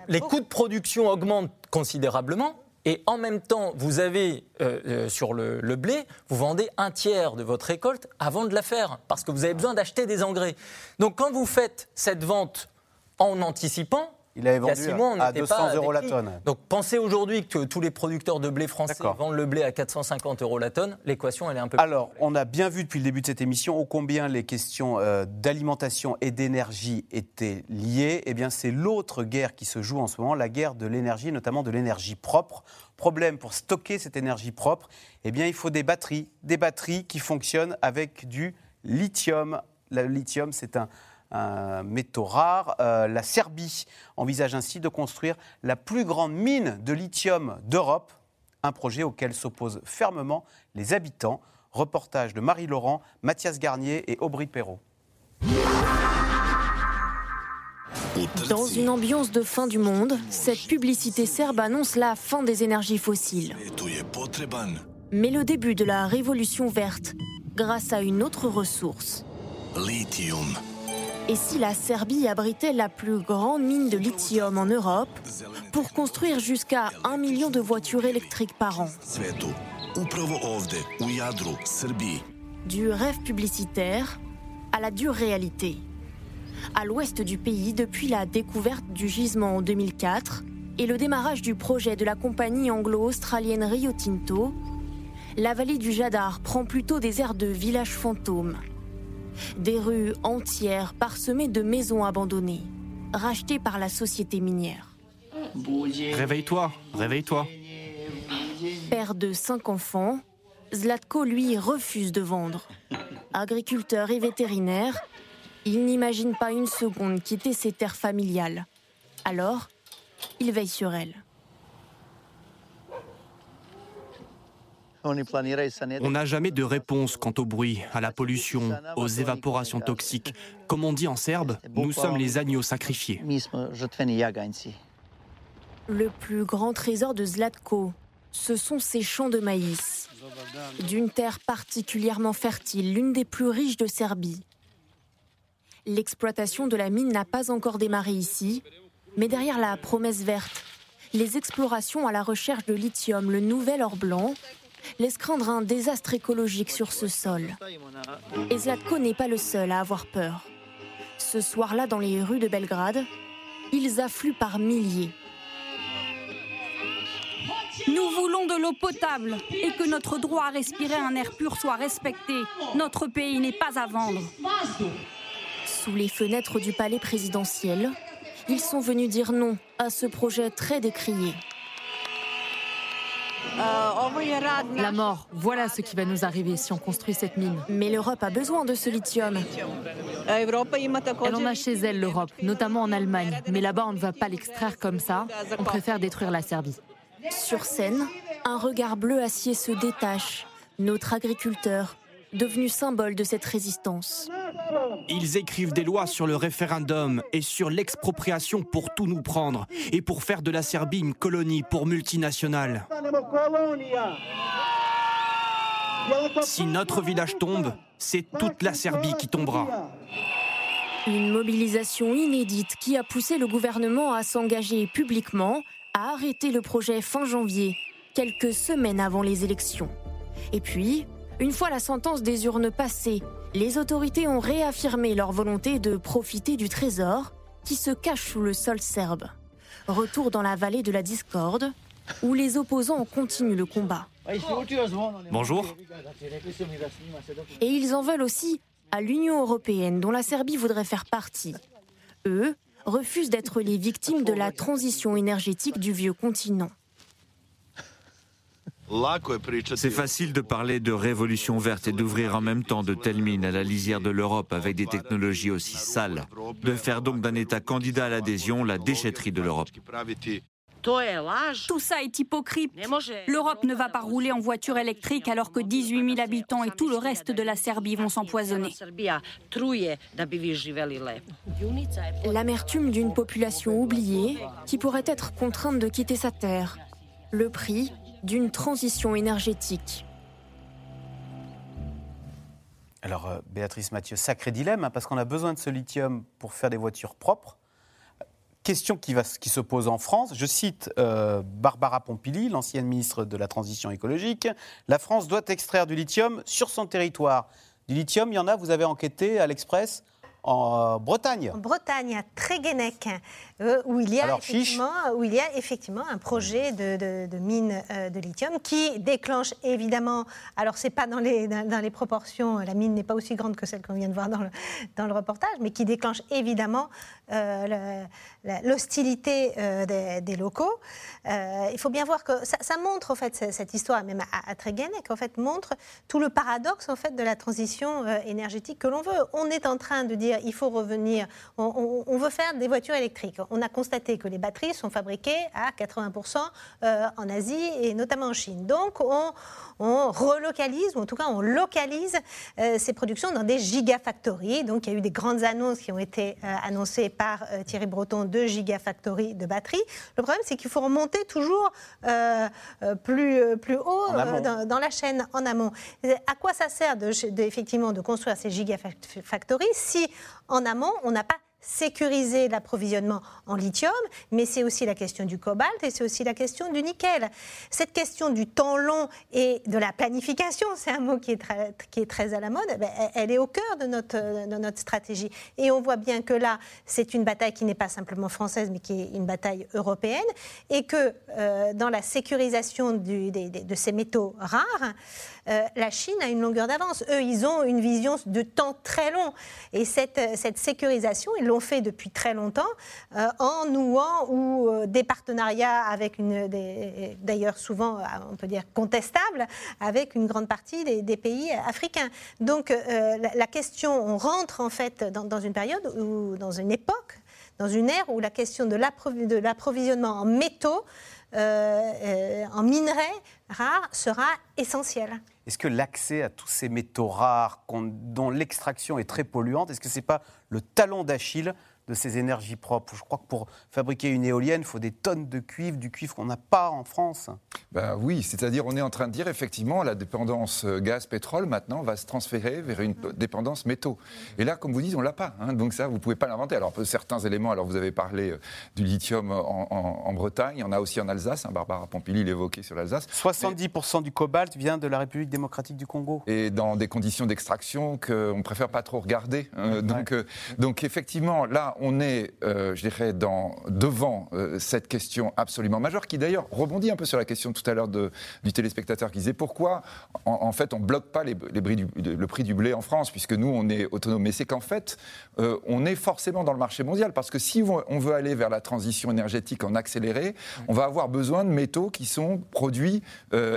les coûts de production augmentent considérablement. Et en même temps, vous avez euh, euh, sur le, le, blé, vous vendez un tiers de votre récolte avant de la faire, parce que vous avez besoin d'acheter des engrais. Donc quand vous faites cette vente en anticipant, il avait vendu à 200 euros la tonne. Donc pensez aujourd'hui que tous les producteurs de blé français vendent le blé à 450 euros la tonne. L'équation, elle est un peu. Alors, on a bien vu depuis le début de cette émission ô combien les questions euh, d'alimentation et d'énergie étaient liées. Eh bien, c'est l'autre guerre qui se joue en ce moment, la guerre de l'énergie, notamment de l'énergie propre. Problème pour stocker cette énergie propre, eh bien, il faut des batteries, des batteries qui fonctionnent avec du lithium. Le lithium, c'est un un métaux rare. Euh, la Serbie envisage ainsi de construire la plus grande mine de lithium d'Europe, un projet auquel s'opposent fermement les habitants. Reportage de Marie-Laurent, Mathias Garnier et Aubry Perrault. Dans une ambiance de fin du monde, cette publicité serbe annonce la fin des énergies fossiles. Mais le début de la révolution verte, grâce à une autre ressource. Lithium. Et si la Serbie abritait la plus grande mine de lithium en Europe pour construire jusqu'à un million de voitures électriques par an Du rêve publicitaire à la dure réalité. À l'ouest du pays, depuis la découverte du gisement en 2004 et le démarrage du projet de la compagnie anglo-australienne Rio Tinto, la vallée du Jadar prend plutôt des airs de village fantôme des rues entières parsemées de maisons abandonnées, rachetées par la société minière. Réveille-toi, réveille-toi. Père de cinq enfants, Zlatko, lui, refuse de vendre. Agriculteur et vétérinaire, il n'imagine pas une seconde quitter ses terres familiales. Alors, il veille sur elles. On n'a jamais de réponse quant au bruit, à la pollution, aux évaporations toxiques. Comme on dit en serbe, nous sommes les agneaux sacrifiés. Le plus grand trésor de Zlatko, ce sont ses champs de maïs. D'une terre particulièrement fertile, l'une des plus riches de Serbie. L'exploitation de la mine n'a pas encore démarré ici, mais derrière la promesse verte, les explorations à la recherche de lithium, le nouvel or blanc, laisse craindre un désastre écologique sur ce sol. Et Zlatko n'est pas le seul à avoir peur. Ce soir-là, dans les rues de Belgrade, ils affluent par milliers. Nous voulons de l'eau potable et que notre droit à respirer un air pur soit respecté. Notre pays n'est pas à vendre. Sous les fenêtres du palais présidentiel, ils sont venus dire non à ce projet très décrié. La mort, voilà ce qui va nous arriver si on construit cette mine. Mais l'Europe a besoin de ce lithium. Elle en a chez elle, l'Europe, notamment en Allemagne. Mais là-bas, on ne va pas l'extraire comme ça. On préfère détruire la Serbie. Sur scène, un regard bleu acier se détache. Notre agriculteur, devenu symbole de cette résistance. Ils écrivent des lois sur le référendum et sur l'expropriation pour tout nous prendre et pour faire de la Serbie une colonie pour multinationales. Si notre village tombe, c'est toute la Serbie qui tombera. Une mobilisation inédite qui a poussé le gouvernement à s'engager publiquement à arrêter le projet fin janvier, quelques semaines avant les élections. Et puis, une fois la sentence des urnes passée, les autorités ont réaffirmé leur volonté de profiter du trésor qui se cache sous le sol serbe. Retour dans la vallée de la discorde, où les opposants continuent le combat. Bonjour. Et ils en veulent aussi à l'Union européenne, dont la Serbie voudrait faire partie. Eux refusent d'être les victimes de la transition énergétique du vieux continent. C'est facile de parler de révolution verte et d'ouvrir en même temps de telles mines à la lisière de l'Europe avec des technologies aussi sales, de faire donc d'un État candidat à l'adhésion la déchetterie de l'Europe. Tout ça est hypocrite. L'Europe ne va pas rouler en voiture électrique alors que 18 000 habitants et tout le reste de la Serbie vont s'empoisonner. L'amertume d'une population oubliée qui pourrait être contrainte de quitter sa terre. Le prix d'une transition énergétique. Alors, euh, Béatrice Mathieu, sacré dilemme, hein, parce qu'on a besoin de ce lithium pour faire des voitures propres. Question qui, va, qui se pose en France. Je cite euh, Barbara Pompili, l'ancienne ministre de la Transition écologique. La France doit extraire du lithium sur son territoire. Du lithium, il y en a, vous avez enquêté à l'Express en Bretagne. En Bretagne, à Tréguenec, euh, où, il y a effectivement, où il y a effectivement un projet de, de, mine euh, de lithium qui déclenche évidemment, alors c'est pas dans les, dans, les proportions, la mine n'est pas aussi grande que celle qu'on vient de voir dans le, dans le reportage, mais qui déclenche évidemment euh, l'hostilité des, locaux. il faut bien voir que ça, montre en fait cette histoire, même à, à Tréguenec, en fait montre tout le paradoxe en fait de la transition énergétique que l'on veut. On est en train de dire il faut revenir, on, veut faire des voitures électriques. On a constaté que les batteries sont fabriquées à 80% euh, en Asie et notamment en Chine. Donc on, relocalise, ou en tout cas on localise euh, ces productions dans des gigafactories. Donc il y a eu des grandes annonces qui ont été euh, annoncées par Thierry Breton de gigafactories de batteries. Le problème c'est qu'il faut remonter toujours plus, plus haut dans, la chaîne en amont. À quoi ça sert de, effectivement de construire ces gigafactories si en amont, on n'a pas sécuriser l'approvisionnement en lithium, mais c'est aussi la question du cobalt et c'est aussi la question du nickel. Cette question du temps long et de la planification, c'est un mot qui est, très, à la mode, ben, elle est au cœur de notre, stratégie. Et on voit bien que là, c'est une bataille qui n'est pas simplement française, mais qui est une bataille européenne, et que euh, dans la sécurisation de ces métaux rares, euh, la Chine a une longueur d'avance. Eux, ils ont une vision de temps très long. Et cette, cette sécurisation, ils l'ont fait depuis très longtemps euh, en nouant ou euh, des partenariats avec une, d'ailleurs souvent, euh, on peut dire contestables, avec une grande partie des, pays africains. Donc la, question, on rentre en fait dans, une période ou dans une époque, dans une ère où la question de l'approvisionnement en métaux en minerais rares sera essentielle. Est-ce que l'accès à tous ces métaux rares dont l'extraction est très polluante, est-ce que ce n'est pas le talon d'Achille de ces énergies propres. Je crois que pour fabriquer une éolienne, il faut des tonnes de cuivre, du cuivre qu'on n'a pas en France. Ben oui, c'est-à-dire on est en train de dire effectivement la dépendance euh, gaz-pétrole maintenant va se transférer vers une dépendance métaux. Et là, comme vous dites, on l'a pas. Hein. donc ça, vous pouvez pas l'inventer. Alors certains éléments. Alors vous avez parlé euh, du lithium en, Bretagne, il y en a aussi en Alsace. Hein, Barbara Pompili l'évoquait sur l'Alsace. 70% du cobalt vient de la République démocratique du Congo. Et dans des conditions d'extraction qu'on préfère pas trop regarder. Hein. donc, donc effectivement, là, on est, euh, je dirais, dans, devant euh, cette question absolument majeure, qui d'ailleurs rebondit un peu sur la question tout à l'heure du téléspectateur qui disait pourquoi, en, fait, on ne bloque pas les, du, le prix du blé en France, puisque nous, on est autonome. Mais c'est qu'en fait, euh, on est forcément dans le marché mondial, parce que si on veut aller vers la transition énergétique en accéléré, on va avoir besoin de métaux qui sont produits,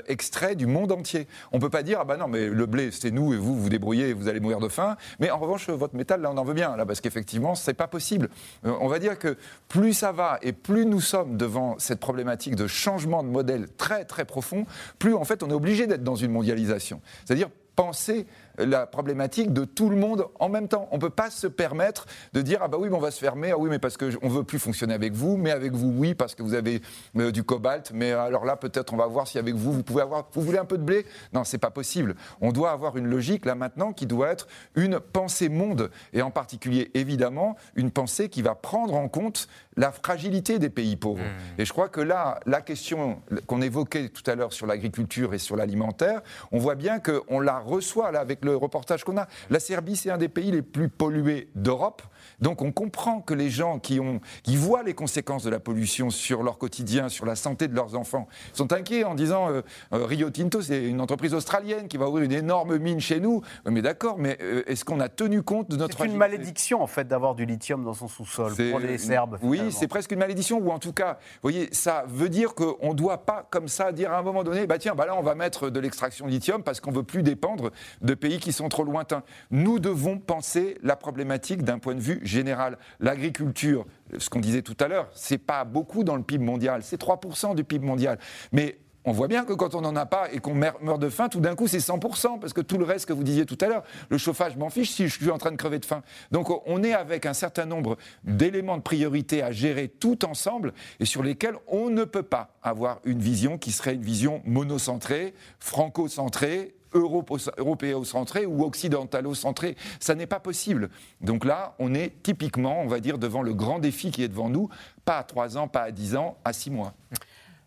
extraits du monde entier. On ne peut pas dire, ah ben non, mais le blé, c'est nous, et vous, vous débrouillez, vous allez mourir de faim. Mais en revanche, votre métal, là, on en veut bien, là, parce qu'effectivement, c'est pas possible. Euh, on va dire que plus ça va et plus nous sommes devant cette problématique de changement de modèle très très profond, plus en fait on est obligé d'être dans une mondialisation. C'est-à-dire penser la problématique de tout le monde en même temps. On ne peut pas se permettre de dire ah bah oui mais on va se fermer ah oui mais parce qu'on veut plus fonctionner avec vous mais avec vous oui parce que vous avez euh, du cobalt mais alors là peut-être on va voir si avec vous vous pouvez avoir vous voulez un peu de blé? Non c'est pas possible. On doit avoir une logique là maintenant qui doit être une pensée monde et en particulier évidemment une pensée qui va prendre en compte la fragilité des pays pauvres. Mmh. Et je crois que là, la question qu'on évoquait tout à l'heure sur l'agriculture et sur l'alimentaire, on voit bien qu'on la reçoit là avec le reportage qu'on a. La Serbie, c'est un des pays les plus pollués d'Europe. Donc on comprend que les gens qui, ont, qui voient les conséquences de la pollution sur leur quotidien, sur la santé de leurs enfants, sont inquiets en disant euh, euh, Rio Tinto, c'est une entreprise australienne qui va ouvrir une énorme mine chez nous. Mais d'accord, mais euh, est-ce qu'on a tenu compte de notre... C'est une malédiction en fait d'avoir du lithium dans son sous-sol pour les Serbes. Oui, c'est presque une malédiction, ou en tout cas, vous voyez, ça veut dire qu'on ne doit pas comme ça dire à un moment donné, bah tiens, bah là on va mettre de l'extraction de lithium parce qu'on veut plus dépendre de pays qui sont trop lointains. Nous devons penser la problématique d'un point de vue général. L'agriculture, ce qu'on disait tout à l'heure, c'est pas beaucoup dans le PIB mondial, c'est 3% du PIB mondial. Mais on voit bien que quand on n'en a pas et qu'on meurt de faim, tout d'un coup, c'est 100%, parce que tout le reste que vous disiez tout à l'heure, le chauffage, m'en fiche si je suis en train de crever de faim. Donc on est avec un certain nombre d'éléments de priorité à gérer tout ensemble et sur lesquels on ne peut pas avoir une vision qui serait une vision monocentrée, franco-centrée, européo-centré ou occidentalo-centré. Ça n'est pas possible. Donc là, on est typiquement, on va dire, devant le grand défi qui est devant nous, pas à 3 ans, pas à 10 ans, à 6 mois.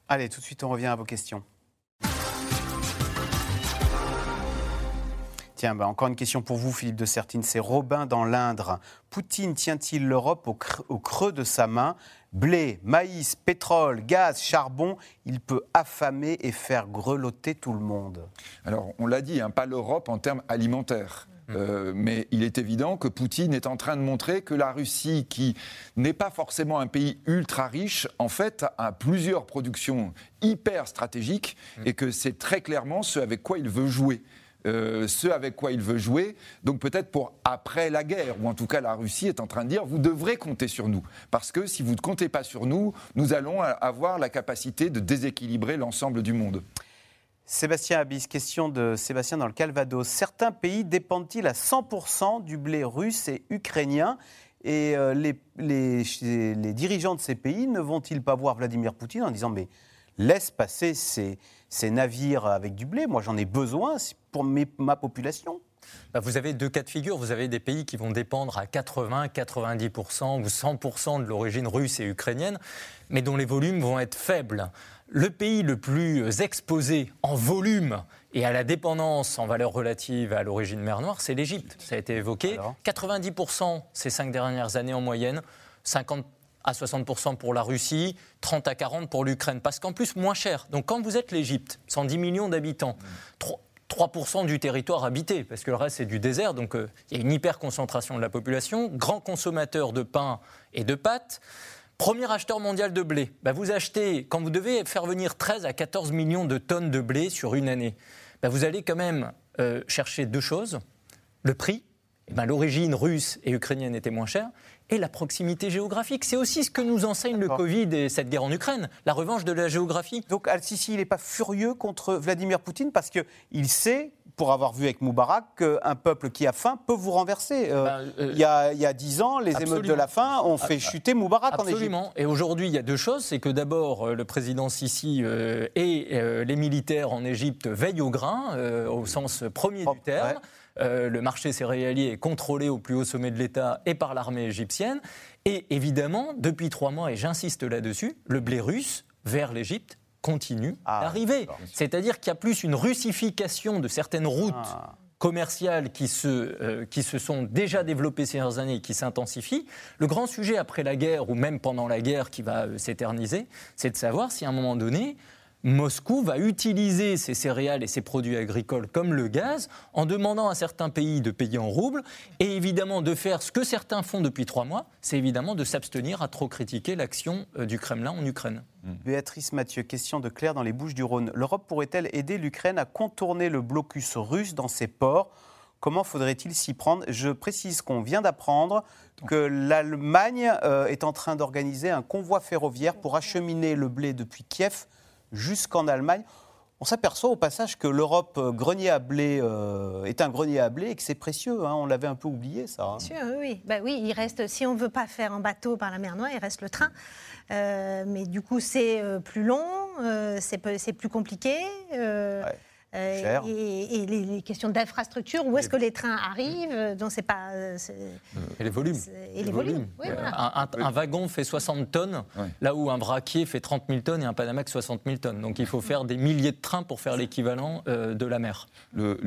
Allez, tout de suite, on revient à vos questions. Tiens, bah, encore une question pour vous, Philippe de Sertine. C'est Robin dans l'Indre. Poutine tient-il l'Europe au, creux de sa main? Blé, maïs, pétrole, gaz, charbon, il peut affamer et faire grelotter tout le monde. Alors, on l'a dit, hein, pas l'Europe en termes alimentaires. Euh, mais il est évident que Poutine est en train de montrer que la Russie, qui n'est pas forcément un pays ultra riche, en fait a plusieurs productions hyper stratégiques mm. et que c'est très clairement ce avec quoi il veut jouer. Euh, ce avec quoi il veut jouer. Donc peut-être pour après la guerre, ou en tout cas la Russie est en train de dire, vous devrez compter sur nous. Parce que si vous ne comptez pas sur nous, nous allons avoir la capacité de déséquilibrer l'ensemble du monde. Sébastien Abyss, question de Sébastien dans le Calvados. Certains pays dépendent-ils à 100% du blé russe et ukrainien? Et euh, les, les, dirigeants de ces pays ne vont-ils pas voir Vladimir Poutine en disant mais laisse passer ces, ces navires avec du blé, moi j'en ai besoin pour ma population bah, vous avez deux cas de figure. Vous avez des pays qui vont dépendre à 80, 90% ou 100% de l'origine russe et ukrainienne, mais dont les volumes vont être faibles. Le pays le plus exposé en volume et à la dépendance en valeur relative à l'origine mer Noire, c'est l'Égypte. Ça a été évoqué. 90% ces cinq dernières années en moyenne, 50 à 60% pour la Russie, 30 à 40 pour l'Ukraine, parce qu'en plus moins cher. Donc quand vous êtes l'Égypte, 110 millions d'habitants, 3% du territoire habité, parce que le reste c'est du désert, donc euh, il y a une hyper concentration de la population, grand consommateur de pain et de pâtes. Premier acheteur mondial de blé. Bah, vous achetez, quand vous devez faire venir 13 à 14 millions de tonnes de blé sur une année, bah, vous allez quand même euh, chercher deux choses. Le prix, eh ben, l'origine russe et ukrainienne était moins chère, et la proximité géographique. C'est aussi ce que nous enseigne le Covid et cette guerre en Ukraine, la revanche de la géographie. Donc Al-Sisi, il n'est pas furieux contre Vladimir Poutine parce qu'il sait pour avoir vu avec Moubarak qu'un peuple qui a faim peut vous renverser. Euh, ben, euh, il, y a, dix ans, les émeutes de la faim ont fait chuter Moubarak en Égypte. Absolument. Et aujourd'hui, il y a deux choses. C'est que d'abord, euh, le président Sisi et les militaires en Égypte veillent au grain, au sens premier du terme. Le marché céréalier est contrôlé au plus haut sommet de l'État et par l'armée égyptienne. Et évidemment, depuis trois mois, et j'insiste là-dessus, le blé russe vers l'Égypte continue ah, d'arriver. C'est-à-dire qu'il y a plus une russification de certaines routes. Ah. commerciales qui se, euh, qui se sont déjà développées ces dernières années et qui s'intensifient. Le grand sujet après la guerre, ou même pendant la guerre qui va euh, s'éterniser, c'est de savoir si à un moment donné, Moscou va utiliser ces céréales et ces produits agricoles comme le gaz en demandant à certains pays de payer en roubles et évidemment de faire ce que certains font depuis trois mois, c'est évidemment de s'abstenir à trop critiquer l'action euh, du Kremlin en Ukraine. Mmh. Béatrice Mathieu, question de Claire dans les Bouches du Rhône. L'Europe pourrait-elle aider l'Ukraine à contourner le blocus russe dans ses ports? Comment faudrait-il s'y prendre? Je précise qu'on vient d'apprendre que l'Allemagne euh, est en train d'organiser un convoi ferroviaire pour acheminer le blé depuis Kiev jusqu'en Allemagne. on s'aperçoit au passage que l'Europe euh, grenier à blé euh, est un grenier à blé et que c'est précieux. Hein. on l'avait un peu oublié, ça. Hein. Bien sûr, oui. Bah, oui, il reste, si on ne veut pas faire en bateau par la mer Noire, il reste le train. Euh, mais du coup, c'est plus long, c'est plus compliqué. Euh, et, les, questions d'infrastructure, où est-ce que les trains arrivent? Donc c'est pas. Euh, et les volumes. Et les volumes. un, wagon fait 60 tonnes, là où un braquier fait 30 000 tonnes et un Panamax 60 000 tonnes. Donc il faut faire des milliers de trains pour faire l'équivalent euh, de la mer. Le,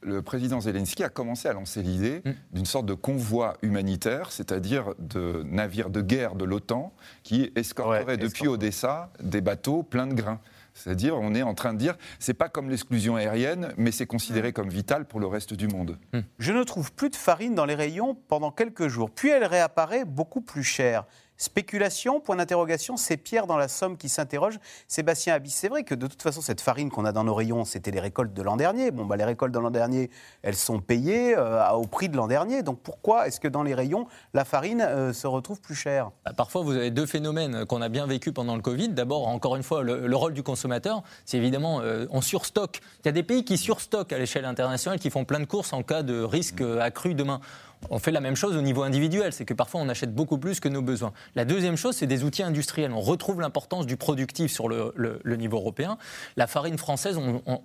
le, président Zelensky a commencé à lancer l'idée mm. d'une sorte de convoi humanitaire, c'est-à-dire de navires de guerre de l'OTAN qui escorteraient depuis Odessa des bateaux pleins de grains. C'est-à-dire, on est en train de dire, c'est pas comme l'exclusion aérienne, mais c'est considéré comme vital pour le reste du monde. Hmm. Je ne trouve plus de farine dans les rayons pendant quelques jours, puis elle réapparaît beaucoup plus chère. Spéculation, point d'interrogation, c'est Pierre dans la Somme qui s'interroge. Sébastien Abyss, c'est vrai que de toute façon, cette farine qu'on a dans nos rayons, c'était les récoltes de l'an dernier. Bon, bah, les récoltes de l'an dernier, elles sont payées euh, au prix de l'an dernier. Donc pourquoi est-ce que dans les rayons, la farine euh, se retrouve plus chère? Bah, Parfois, vous avez deux phénomènes qu'on a bien vécu pendant le Covid. D'abord, encore une fois, le, rôle du consommateur, c'est évidemment, euh, on surstocke. Il y a des pays qui surstockent à l'échelle internationale, qui font plein de courses en cas de risque accru demain on fait la même chose au niveau individuel, c'est que parfois on achète beaucoup plus que nos besoins. La deuxième chose, c'est des outils industriels. On retrouve l'importance du productif sur le, niveau européen. La farine française,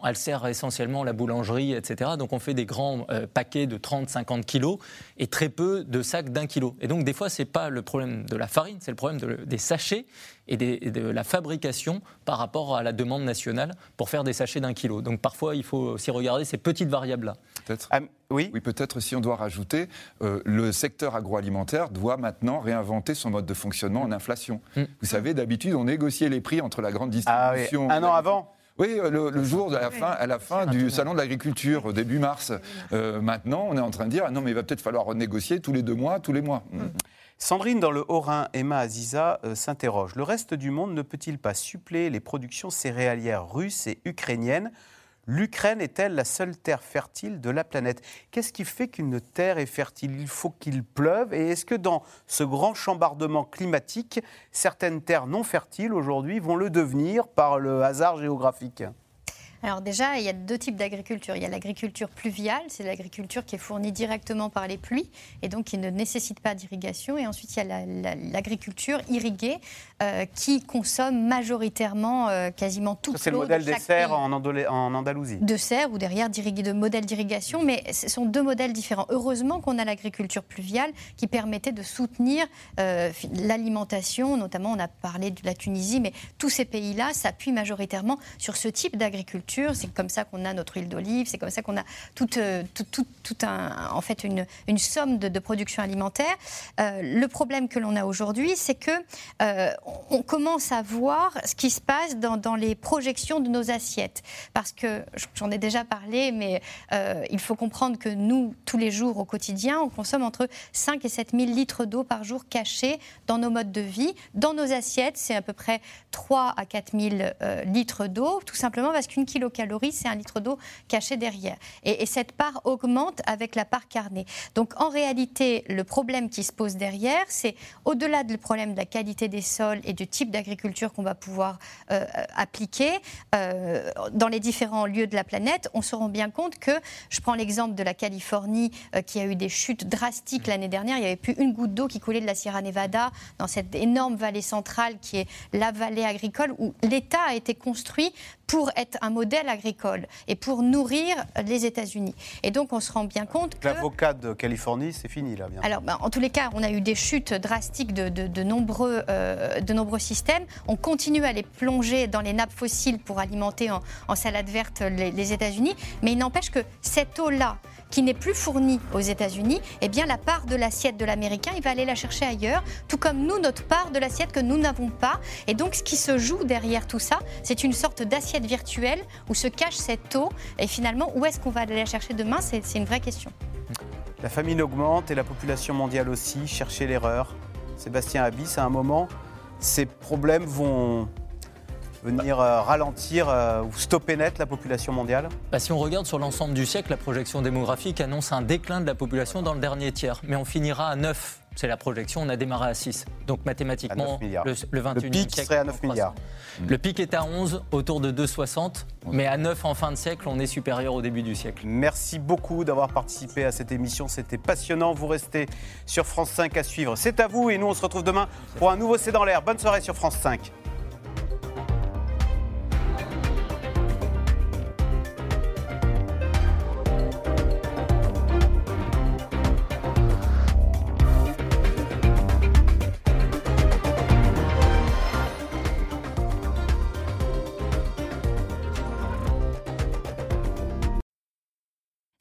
elle sert essentiellement la boulangerie, etc. Donc on fait des grands euh, paquets de 30-50 kilos et très peu de sacs d'un kilo. Et donc des fois, ce n'est pas le problème de la farine, c'est le problème des sachets et, de la fabrication par rapport à la demande nationale pour faire des sachets d'un kilo. Donc parfois, il faut aussi regarder ces petites variables-là. Peut-être. Ah, oui. Oui, peut-être si on doit rajouter, euh, le secteur agroalimentaire doit maintenant réinventer son mode de fonctionnement en inflation. Mm. Vous savez, d'habitude, on négociait les prix entre la grande distribution. Ah, oui. Un an avant oui, euh, le, jour de la fin, à la fin du salon de l'agriculture, début mars. Euh, maintenant, on est en train de dire ah non, mais il va peut-être falloir renégocier tous les deux mois, tous les mois. Mm. Sandrine, dans le Haut-Rhin, Emma Aziza euh, s'interroge. Le reste du monde ne peut-il pas suppléer les productions céréalières russes et ukrainiennes L'Ukraine est-elle la seule terre fertile de la planète? Qu'est-ce qui fait qu'une terre est fertile? Il faut qu'il pleuve. Et est-ce que dans ce grand chambardement climatique, certaines terres non fertiles aujourd'hui vont le devenir par le hasard géographique? Alors déjà, il y a deux types d'agriculture. Il y a l'agriculture pluviale, c'est l'agriculture qui est fournie directement par les pluies et donc qui ne nécessite pas d'irrigation. Et ensuite, il y a l'agriculture irriguée euh, qui consomme majoritairement euh, quasiment tout C'est le modèle des serres en, en, Andalousie. De serres ou derrière de modèles d'irrigation, mais ce sont deux modèles différents. Heureusement qu'on a l'agriculture pluviale qui permettait de soutenir euh, l'alimentation, notamment on a parlé de la Tunisie, mais tous ces pays-là s'appuient majoritairement sur ce type d'agriculture c'est comme ça qu'on a notre huile d'olive, c'est comme ça qu'on a toute, euh, un, en fait une, somme de, production alimentaire. Euh, le problème que l'on a aujourd'hui, c'est que euh, on commence à voir ce qui se passe dans, dans, les projections de nos assiettes. Parce que j'en ai déjà parlé, mais il faut comprendre que nous, tous les jours au quotidien, on consomme entre 5 et 7 000 litres d'eau par jour cachés dans nos modes de vie. Dans nos assiettes, c'est à peu près 3 à 4 000 litres d'eau, tout simplement parce qu'une kilocalories, c'est un litre d'eau caché derrière. Et, cette part augmente avec la part carnée. Donc en réalité, le problème qui se pose derrière, c'est au-delà du problème de la qualité des sols et du type d'agriculture qu'on va pouvoir euh, appliquer euh, dans les différents lieux de la planète, on se rend bien compte que, je prends l'exemple de la Californie euh, qui a eu des chutes drastiques l'année dernière, il n'y avait plus une goutte d'eau qui coulait de la Sierra Nevada dans cette énorme vallée centrale qui est la vallée agricole où l'État a été construit pour être un modèle agricole et pour nourrir les États-Unis. Et donc, on se rend bien compte que... L'avocat de Californie, c'est fini, là, bien. Alors, ben, en tous les cas, on a eu des chutes drastiques de, de, nombreux, euh, de nombreux systèmes. On continue à les plonger dans les nappes fossiles pour alimenter en, salade verte les, les États-Unis. Mais il n'empêche que cette eau-là, qui n'est plus fournie aux États-Unis, eh bien la part de l'assiette de l'Américain, il va aller la chercher ailleurs, tout comme nous, notre part de l'assiette que nous n'avons pas. Et donc ce qui se joue derrière tout ça, c'est une sorte d'assiette virtuelle où se cache cette eau. Et finalement, où est-ce qu'on va aller la chercher demain? C'est une vraie question. La famine augmente et la population mondiale aussi. Chercher l'erreur. Sébastien Abyss, à un moment, ces problèmes vont venir euh, ralentir euh, ou stopper net la population mondiale? Bah, Si on regarde sur l'ensemble du siècle, la projection démographique annonce un déclin de la population dans le dernier tiers. Mais on finira à 9 c'est la projection, on a démarré à 6. Donc mathématiquement, le, le 21e le pic serait à 9 milliards. Le pic est à 11, autour de 2,60, mais à 9 en fin de siècle, on est supérieur au début du siècle. Merci beaucoup d'avoir participé à cette émission, c'était passionnant. Vous restez sur France 5 à suivre. C'est à vous et nous on se retrouve demain pour un nouveau C'est dans l'air. Bonne soirée sur France 5.